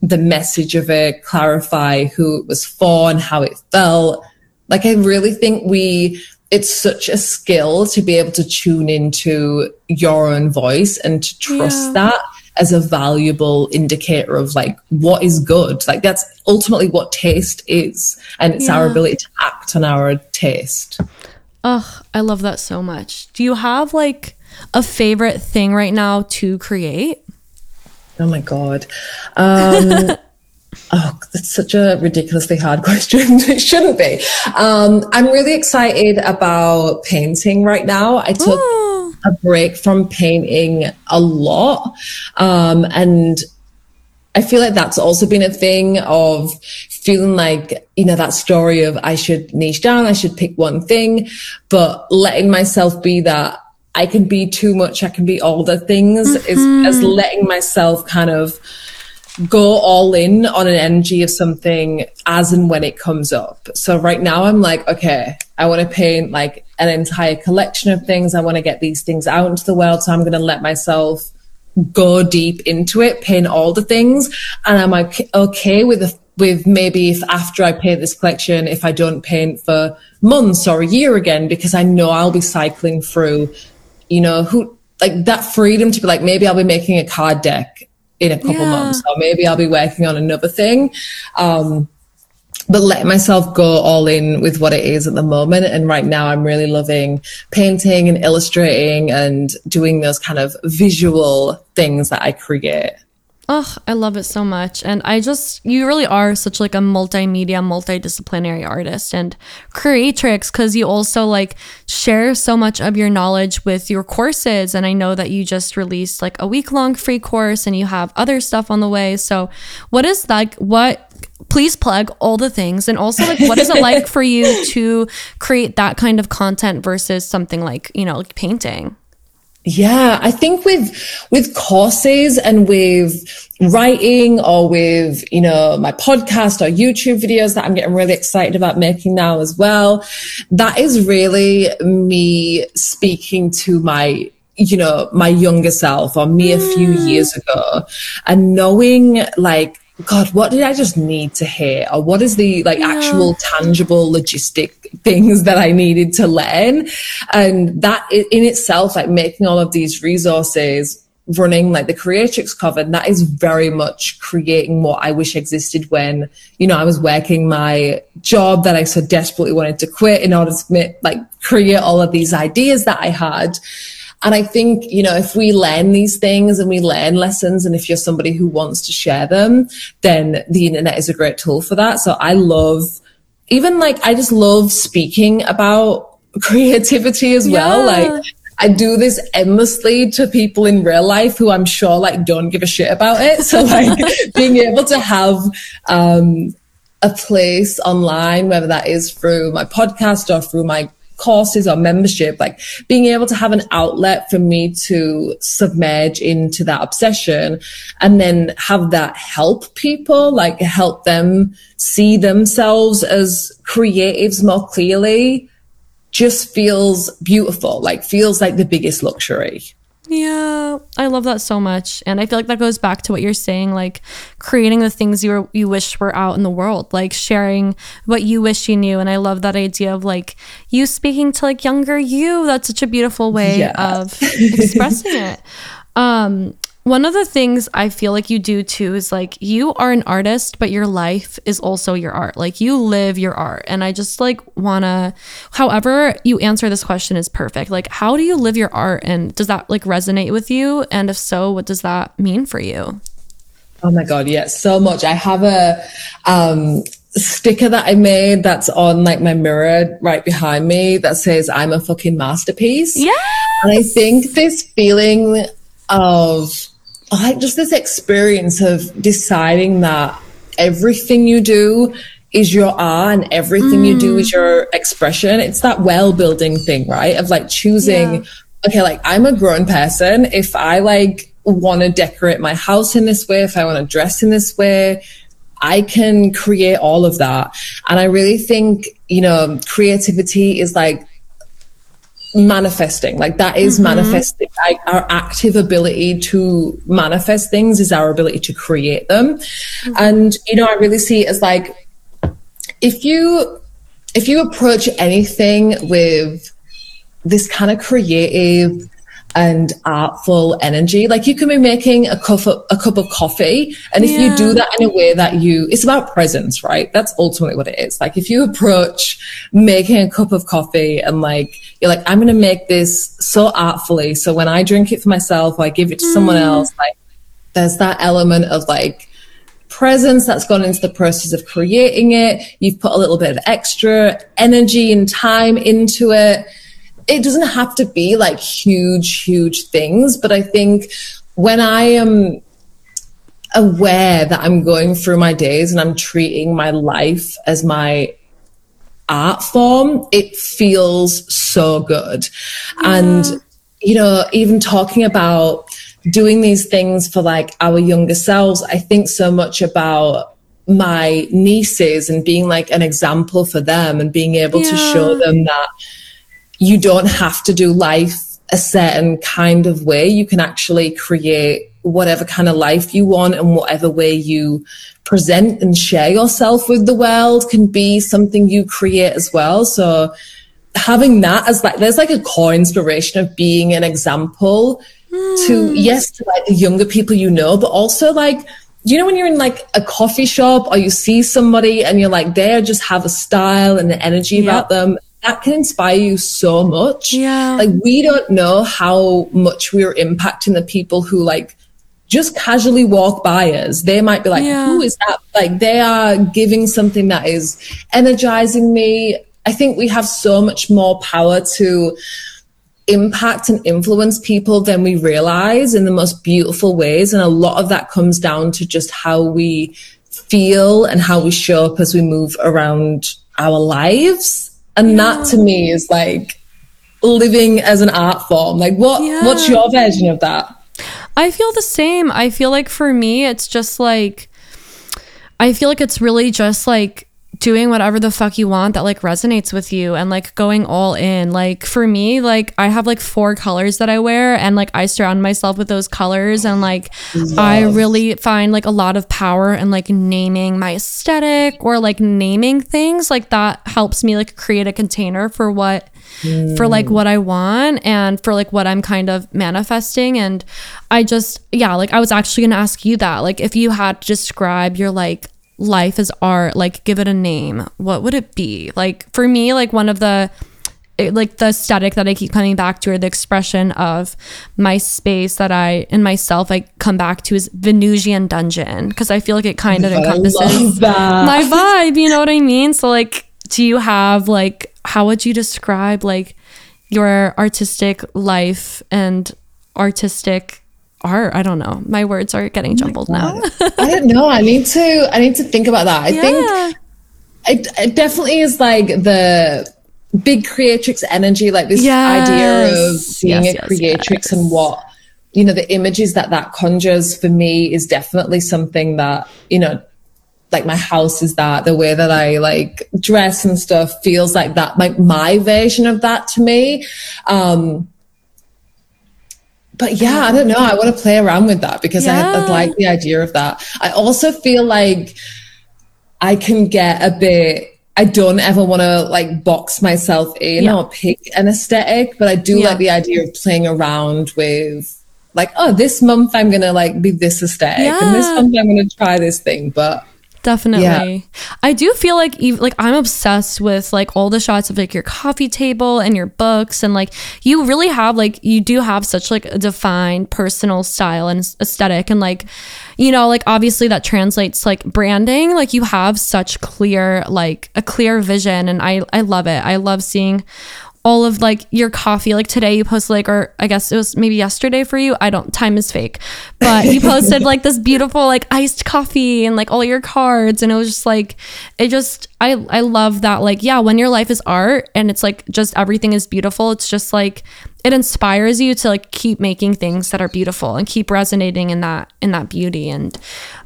the message of it, clarify who it was for and how it felt. Like, I really think we, it's such a skill to be able to tune into your own voice and to trust yeah. that as a valuable indicator of like what is good. Like that's ultimately what taste is. And it's yeah. our ability to act on our taste. Oh, I love that so much. Do you have like a favorite thing right now to create? Oh my God. Um, Oh, that's such a ridiculously hard question. it shouldn't be. Um, I'm really excited about painting right now. I took Ooh a break from painting a lot. Um, and I feel like that's also been a thing of feeling like, you know, that story of I should niche down, I should pick one thing, but letting myself be that I can be too much, I can be all the things mm-hmm. is, as letting myself kind of go all in on an energy of something as and when it comes up. So right now I'm like, okay, I want to paint like an entire collection of things. I want to get these things out into the world. So I'm going to let myself go deep into it, paint all the things. And I'm like, okay with the, with maybe if after I paint this collection, if I don't paint for months or a year again, because I know I'll be cycling through, you know, who like that freedom to be like, maybe I'll be making a card deck in a couple yeah. months, or maybe I'll be working on another thing. Um, but let myself go all in with what it is at the moment. And right now I'm really loving painting and illustrating and doing those kind of visual things that I create. Oh, I love it so much. And I just, you really are such like a multimedia, multidisciplinary artist and creatrix because you also like share so much of your knowledge with your courses. And I know that you just released like a week long free course and you have other stuff on the way. So, what is like, what, please plug all the things. And also, like, what is it like for you to create that kind of content versus something like, you know, like painting? Yeah, I think with with courses and with writing or with, you know, my podcast or YouTube videos that I'm getting really excited about making now as well, that is really me speaking to my you know, my younger self or me a few mm. years ago and knowing like God, what did I just need to hear? Or what is the like yeah. actual tangible logistic things that I needed to learn? And that in itself, like making all of these resources running like the Creatrix Coven that is very much creating what i wish existed when you know i was working my job that i so desperately wanted to quit in order to like create all of these ideas that i had and I think, you know, if we learn these things and we learn lessons, and if you're somebody who wants to share them, then the internet is a great tool for that. So I love, even like, I just love speaking about creativity as well. Yeah. Like, I do this endlessly to people in real life who I'm sure like don't give a shit about it. So like being able to have, um, a place online, whether that is through my podcast or through my courses or membership, like being able to have an outlet for me to submerge into that obsession and then have that help people, like help them see themselves as creatives more clearly just feels beautiful, like feels like the biggest luxury. Yeah, I love that so much. And I feel like that goes back to what you're saying like creating the things you were, you wish were out in the world, like sharing what you wish you knew. And I love that idea of like you speaking to like younger you. That's such a beautiful way yeah. of expressing it. Um one of the things I feel like you do too is like you are an artist, but your life is also your art. Like you live your art. And I just like wanna, however you answer this question is perfect. Like, how do you live your art? And does that like resonate with you? And if so, what does that mean for you? Oh my God, yes, so much. I have a, um, sticker that I made that's on like my mirror right behind me that says I'm a fucking masterpiece. Yeah. And I think this feeling of like just this experience of deciding that everything you do is your art and everything mm. you do is mm. your expression. It's that world building thing, right? Of like choosing, yeah. okay, like I'm a grown person. If I like want to decorate my house in this way, if I want to dress in this way, I can create all of that. And I really think, you know, creativity is like manifesting like that is mm-hmm. manifesting like our active ability to manifest things is our ability to create them mm-hmm. and you know i really see it as like if you if you approach anything with this kind of creative and artful energy. Like you can be making a cup of, a cup of coffee. And if yeah. you do that in a way that you, it's about presence, right? That's ultimately what it is. Like if you approach making a cup of coffee and like, you're like, I'm going to make this so artfully. So when I drink it for myself or I give it to mm. someone else, like there's that element of like, presence that's gone into the process of creating it. You've put a little bit of extra energy and time into it it doesn't have to be like huge, huge things, but I think when I am aware that I'm going through my days and I'm treating my life as my art form, it feels so good. Yeah. And, you know, even talking about doing these things for like our younger selves, I think so much about my nieces and being like an example for them and being able yeah. to show them that you don't have to do life a certain kind of way. You can actually create whatever kind of life you want and whatever way you present and share yourself with the world can be something you create as well. So having that as like, there's like a core inspiration of being an example mm. to, hmm. yes, to like the younger people you know, but also like, you know, when you're in like a coffee shop or you see somebody and you're like, they just have a style and an energy about them that can inspire you so much. Yeah. Like we don't know how much we're impacting the people who like just casually walk by us. They might be like, yeah. who is that? Like they are giving something that is energizing me. I think we have so much more power to impact and influence people than we realize in the most beautiful ways. And a lot of that comes down to just how we feel and how we show up as we move around our lives. And yeah. that to me is like living as an art form. Like what yeah. what's your version of that? I feel the same. I feel like for me it's just like I feel like it's really just like doing whatever the fuck you want that like resonates with you and like going all in. Like for me, like I have like four colors that I wear and like I surround myself with those colors and like Love. I really find like a lot of power in like naming my aesthetic or like naming things. Like that helps me like create a container for what Mm. for like what I want and for like what I'm kind of manifesting. And I just, yeah, like I was actually gonna ask you that. Like, if you had to describe your like life is art, like give it a name, what would it be? Like for me, like one of the like the aesthetic that I keep coming back to or the expression of my space that I in myself I come back to is Venusian dungeon because I feel like it kind of encompasses my vibe, you know what I mean? So like do you have like how would you describe like your artistic life and artistic art. I don't know. My words are getting oh jumbled now. I don't know. I need to. I need to think about that. I yeah. think it, it definitely is like the big creatrix energy, like this yes. idea of being yes, a creatrix yes, and what you know the images that that conjures for me is definitely something that you know like my house is that the way that i like dress and stuff feels like that like my version of that to me um but yeah, I don't know. I want to play around with that because yeah. I, I like the idea of that. I also feel like I can get a bit I don't ever want to like box myself in yeah. or pick an aesthetic, but I do yeah. like the idea of playing around with like, oh, this month I'm gonna like be this aesthetic, and this month I'm gonna try this thing. But Definitely. Yeah. I do feel like even like I'm obsessed with like all the shots of like your coffee table and your books and like you really have like you do have such like a defined personal style and aesthetic and like you know like obviously that translates like branding like you have such clear like a clear vision and I I love it. I love seeing all of like your coffee. Like today you posted like, or I guess it was maybe yesterday for you. I don't, time is fake, but you posted like this beautiful like iced coffee and like all your cards. And it was just like, it just, I, I love that. Like, yeah, when your life is art and it's like just everything is beautiful, it's just like, it inspires you to like keep making things that are beautiful and keep resonating in that in that beauty and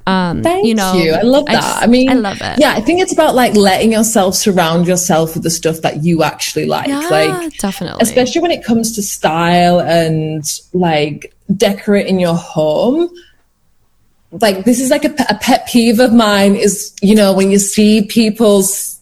um Thank you know you. I love that. I, just, I mean I love it. Yeah, I think it's about like letting yourself surround yourself with the stuff that you actually like. Yeah, like definitely. Especially when it comes to style and like decorating your home like this is like a, a, pet peeve of mine is you know when you see people's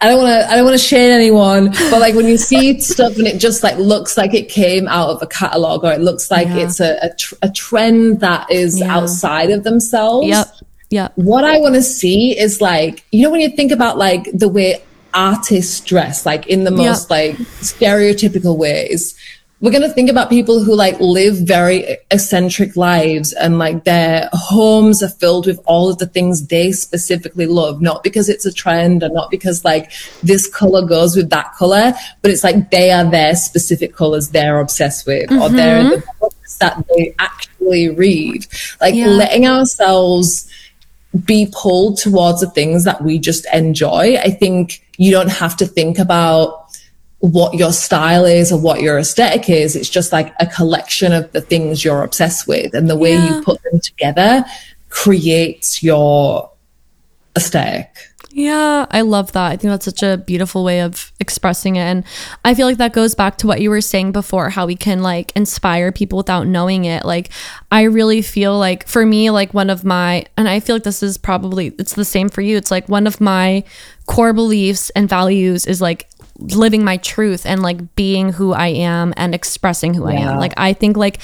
I don't want to. I don't want to shame anyone, but like when you see stuff and it just like looks like it came out of a catalog, or it looks like yeah. it's a, a, tr- a, trend that is yeah. outside of themselves. Yep. Yeah. What I want to see is like you know when you think about like the way artists dress, like in the most yep. like stereotypical ways we're going to think about people who like live very eccentric lives and like their homes are filled with all of the things they specifically love, not because it's a trend or not because like this color goes with that color, but it's like they are their specific colors they're obsessed with mm-hmm. or they're the books that they actually read. Like yeah. letting ourselves be pulled towards the things that we just enjoy. I think you don't have to think about what your style is or what your aesthetic is. It's just like a collection of the things you're obsessed with. And the way Yeah. you put them together creates your aesthetic. Yeah, I love that. I think that's such a beautiful way of expressing it. And I feel like that goes back to what you were saying before how we can like inspire people without knowing it. Like, I really feel like for me, like one of my, and I feel like this is probably, it's the same for you. It's like one of my core beliefs and values is like living my truth and like being who I am and expressing who I am. Like, I think like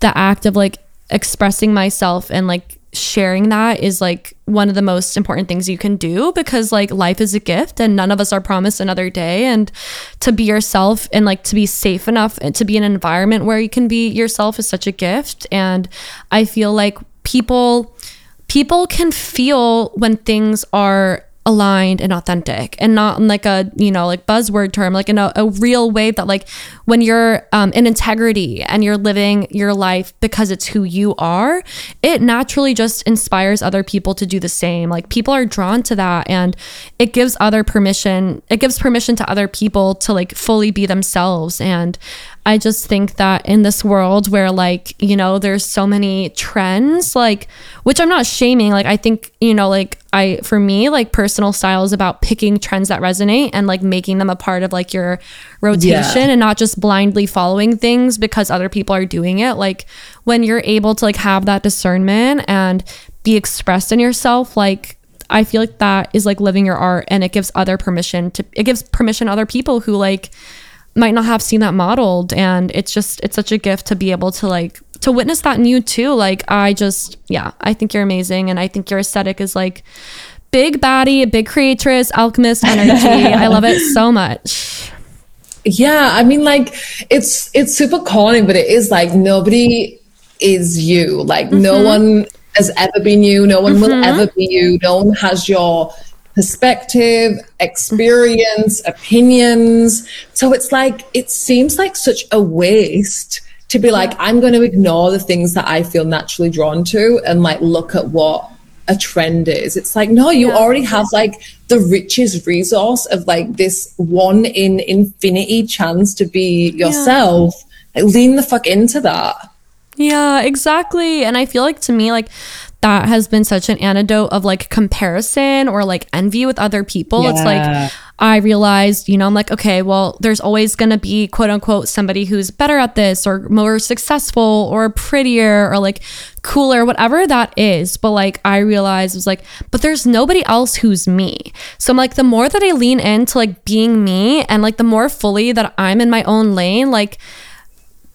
the act of like expressing myself and like sharing that is like one of the most important things you can do because like life is a gift and none of us are promised another day. And to be yourself and like to be safe enough and to be in an environment where you can be yourself is such a gift. And i feel like people people can feel when things are aligned and authentic and not in like a you know like buzzword term like in a, a real way that like when you're um, in integrity and you're living your life because it's who you are it naturally just inspires other people to do the same. Like people are drawn to that and it gives other permission it gives permission to other people to like fully be themselves and I just think that in this world where like, you know, there's so many trends, like which I'm not shaming, like I think, you know, like I for me, like personal style is about picking trends that resonate and like making them a part of like your rotation Yeah. and not just blindly following things because other people are doing it. Like when you're able to like have that discernment and be expressed in yourself, like I feel like that is like living your art and it gives other permission to it gives permission to other people who like might not have seen that modeled and it's just it's such a gift to be able to like to witness that in you too like i just yeah i think you're amazing and i think your aesthetic is like big baddie big creatress alchemist energy i love it so much Yeah, I mean, like it's it's super corny, but it is like nobody is you. Like no mm-hmm. one has ever been you. No one will mm-hmm. ever be you. No one has your perspective, experience, opinions. So it's like it seems like such a waste to be like I'm going to ignore the things that I feel naturally drawn to and like look at what a trend is. It's like, no, you already have like the richest resource of like this one in infinity chance to be yourself. Like, lean the fuck into that. Yeah, exactly. And I feel like to me, like that has been such an antidote of like comparison or like envy with other people. It's like I realized, you know, I'm like, okay, well, there's always gonna be quote unquote somebody who's better at this or more successful or prettier or like cooler, whatever that is. But like I realized it was like, but there's nobody else who's me. So I'm like, the more that I lean into like being me and like the more fully that I'm in my own lane, like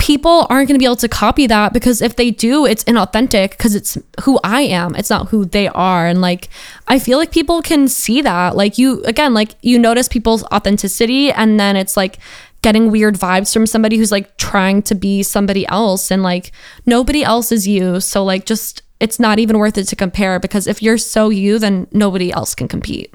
people aren't going to be able to copy that because if they do it's inauthentic because it's who i am. It's not who they are. And like i feel like people can see that. Like you again like you notice people's authenticity and then it's like getting weird vibes from somebody who's like trying to be somebody else and like nobody else is you. So like just it's not even worth it to compare because if you're so you then nobody else can compete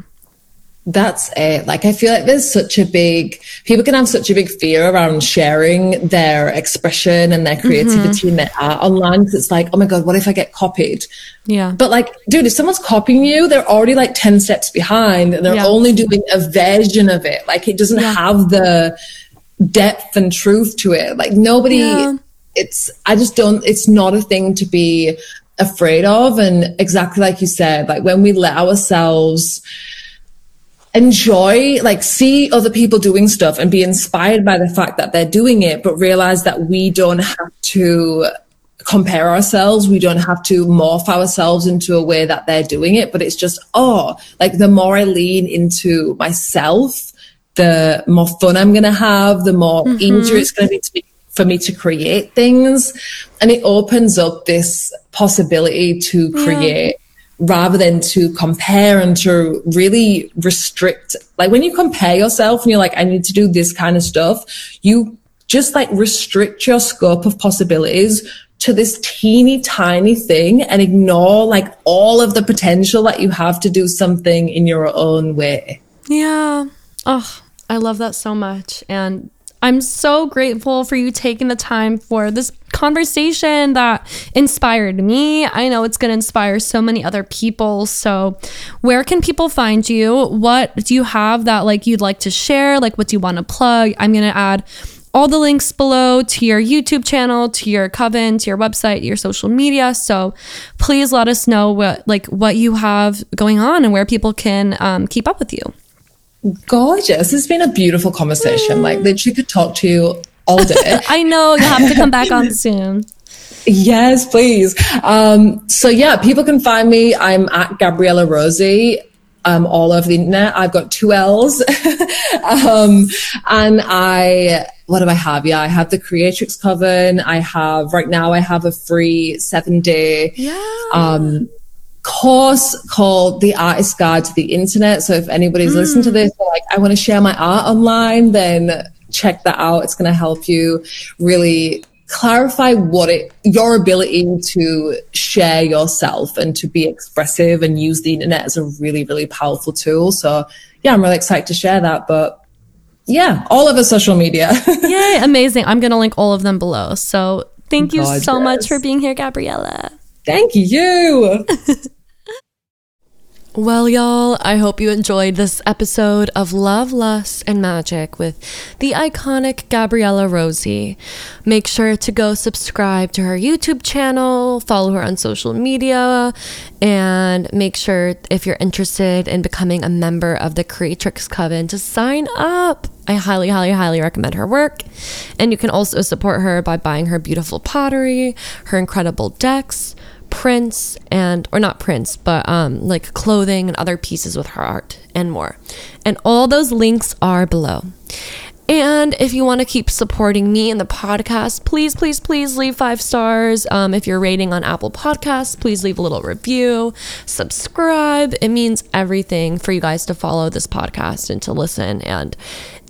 That's it. Like, I feel like there's such a big, people can have such a big fear around sharing their expression and their creativity mm-hmm. and their art online. Cause it's like, oh my God, what if I get copied? yeah But like, dude, if someone's copying you, they're already like 10 steps behind and they're Yeah. only doing a version of it. Like, it doesn't Yeah. have the depth and truth to it. Like, nobody, Yeah. it's, I just don't, it's not a thing to be afraid of. And exactly like you said, like when we let ourselves enjoy, like see other people doing stuff and be inspired by the fact that they're doing it, but realize that we don't have to compare ourselves. We don't have to morph ourselves into a way that they're doing it, but it's just, oh, like the more I lean into myself, the more fun I'm going to have, the more mm-hmm. easier it's going to be to be for me to create things. And it opens up this possibility to create rather than to compare and to really restrict. Like when you compare yourself and you're like, I need to do this kind of stuff, you just like restrict your scope of possibilities to this teeny tiny thing and ignore like all of the potential that you have to do something in your own way. Yeah. Oh, I love that so much. And I'm so grateful for you taking the time for this conversation that inspired me. I know it's going to inspire so many other people. So, where can people find you? What do you have that like you'd like to share? Like, what do you want to plug? I'm going to add all the links below to your YouTube channel, to your coven, to your website, your social media. So please let us know what like what you have going on and where people can um, keep up with you. Gorgeous. It's been a beautiful conversation. Mm. Like literally could talk to you all day. I know you'll have to come back on soon. Yes, please. Um, so yeah, people can find me. I'm at Gabriella Rosie um, all over the internet. I've got two L's. um, and I, what do I have? Yeah, I have the Creatrix Coven. I have, right now, I have a free seven day yeah. um, course called The Artist Guide to the Internet. So if anybody's mm. listening to this, like, I want to share my art online, then check that out. It's going to help you really clarify what it your ability to share yourself and to be expressive and use the internet as a really really powerful tool so yeah i'm really excited to share that but yeah all of over social media yay amazing i'm gonna link all of them below so thank you so much for being here gabriella thank you Well, y'all, I hope you enjoyed this episode of Love, Lust, and Magick with the iconic Gabriella Rosie. Make sure to go subscribe to her YouTube channel, follow her on social media, and make sure if you're interested in becoming a member of the Creatrix Coven to sign up. I highly, highly, highly recommend her work. And you can also support her by buying her beautiful pottery, her incredible decks prints and or not prints but um like clothing and other pieces with her art and more and all those links are below and if you want to keep supporting me and the podcast, please, please, please leave five stars. Um, if you're rating on Apple Podcasts, please leave a little review, subscribe. It means everything for you guys to follow this podcast and to listen. And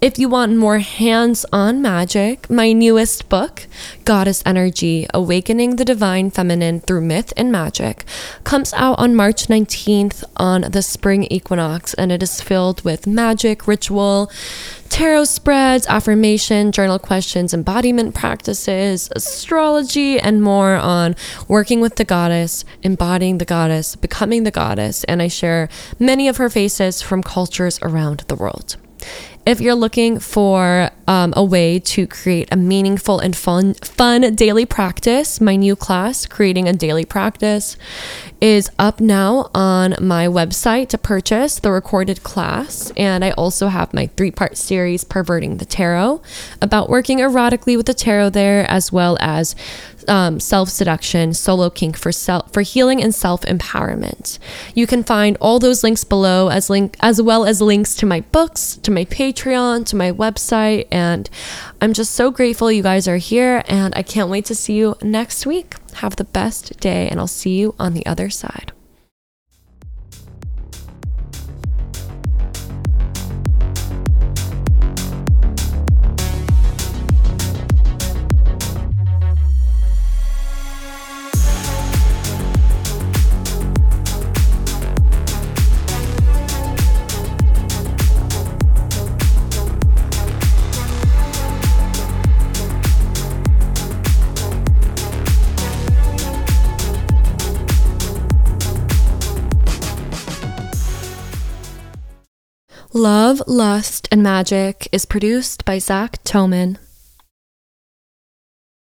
if you want more hands on magic, my newest book, Goddess Energy Awakening the Divine Feminine Through Myth and Magic, comes out on March 19th on the spring equinox, and it is filled with magic, ritual, tarot spreads, affirmation, journal questions, embodiment practices, astrology, and more on working with the goddess, embodying the goddess, becoming the goddess, and I share many of her faces from cultures around the world. If you're looking for um, a way to create a meaningful and fun, fun daily practice, my new class, Creating a Daily Practice, is up now on my website to purchase the recorded class. And I also have my three part series, Perverting the Tarot, about working erotically with the tarot there, as well as um, self seduction, solo kink for self for healing and self empowerment. You can find all those links below, as link as well as links to my books, to my Patreon, to my website, and I'm just so grateful you guys are here, and I can't wait to see you next week. Have the best day, and I'll see you on the other side. Love, Lust, and Magick is produced by Zach Toman.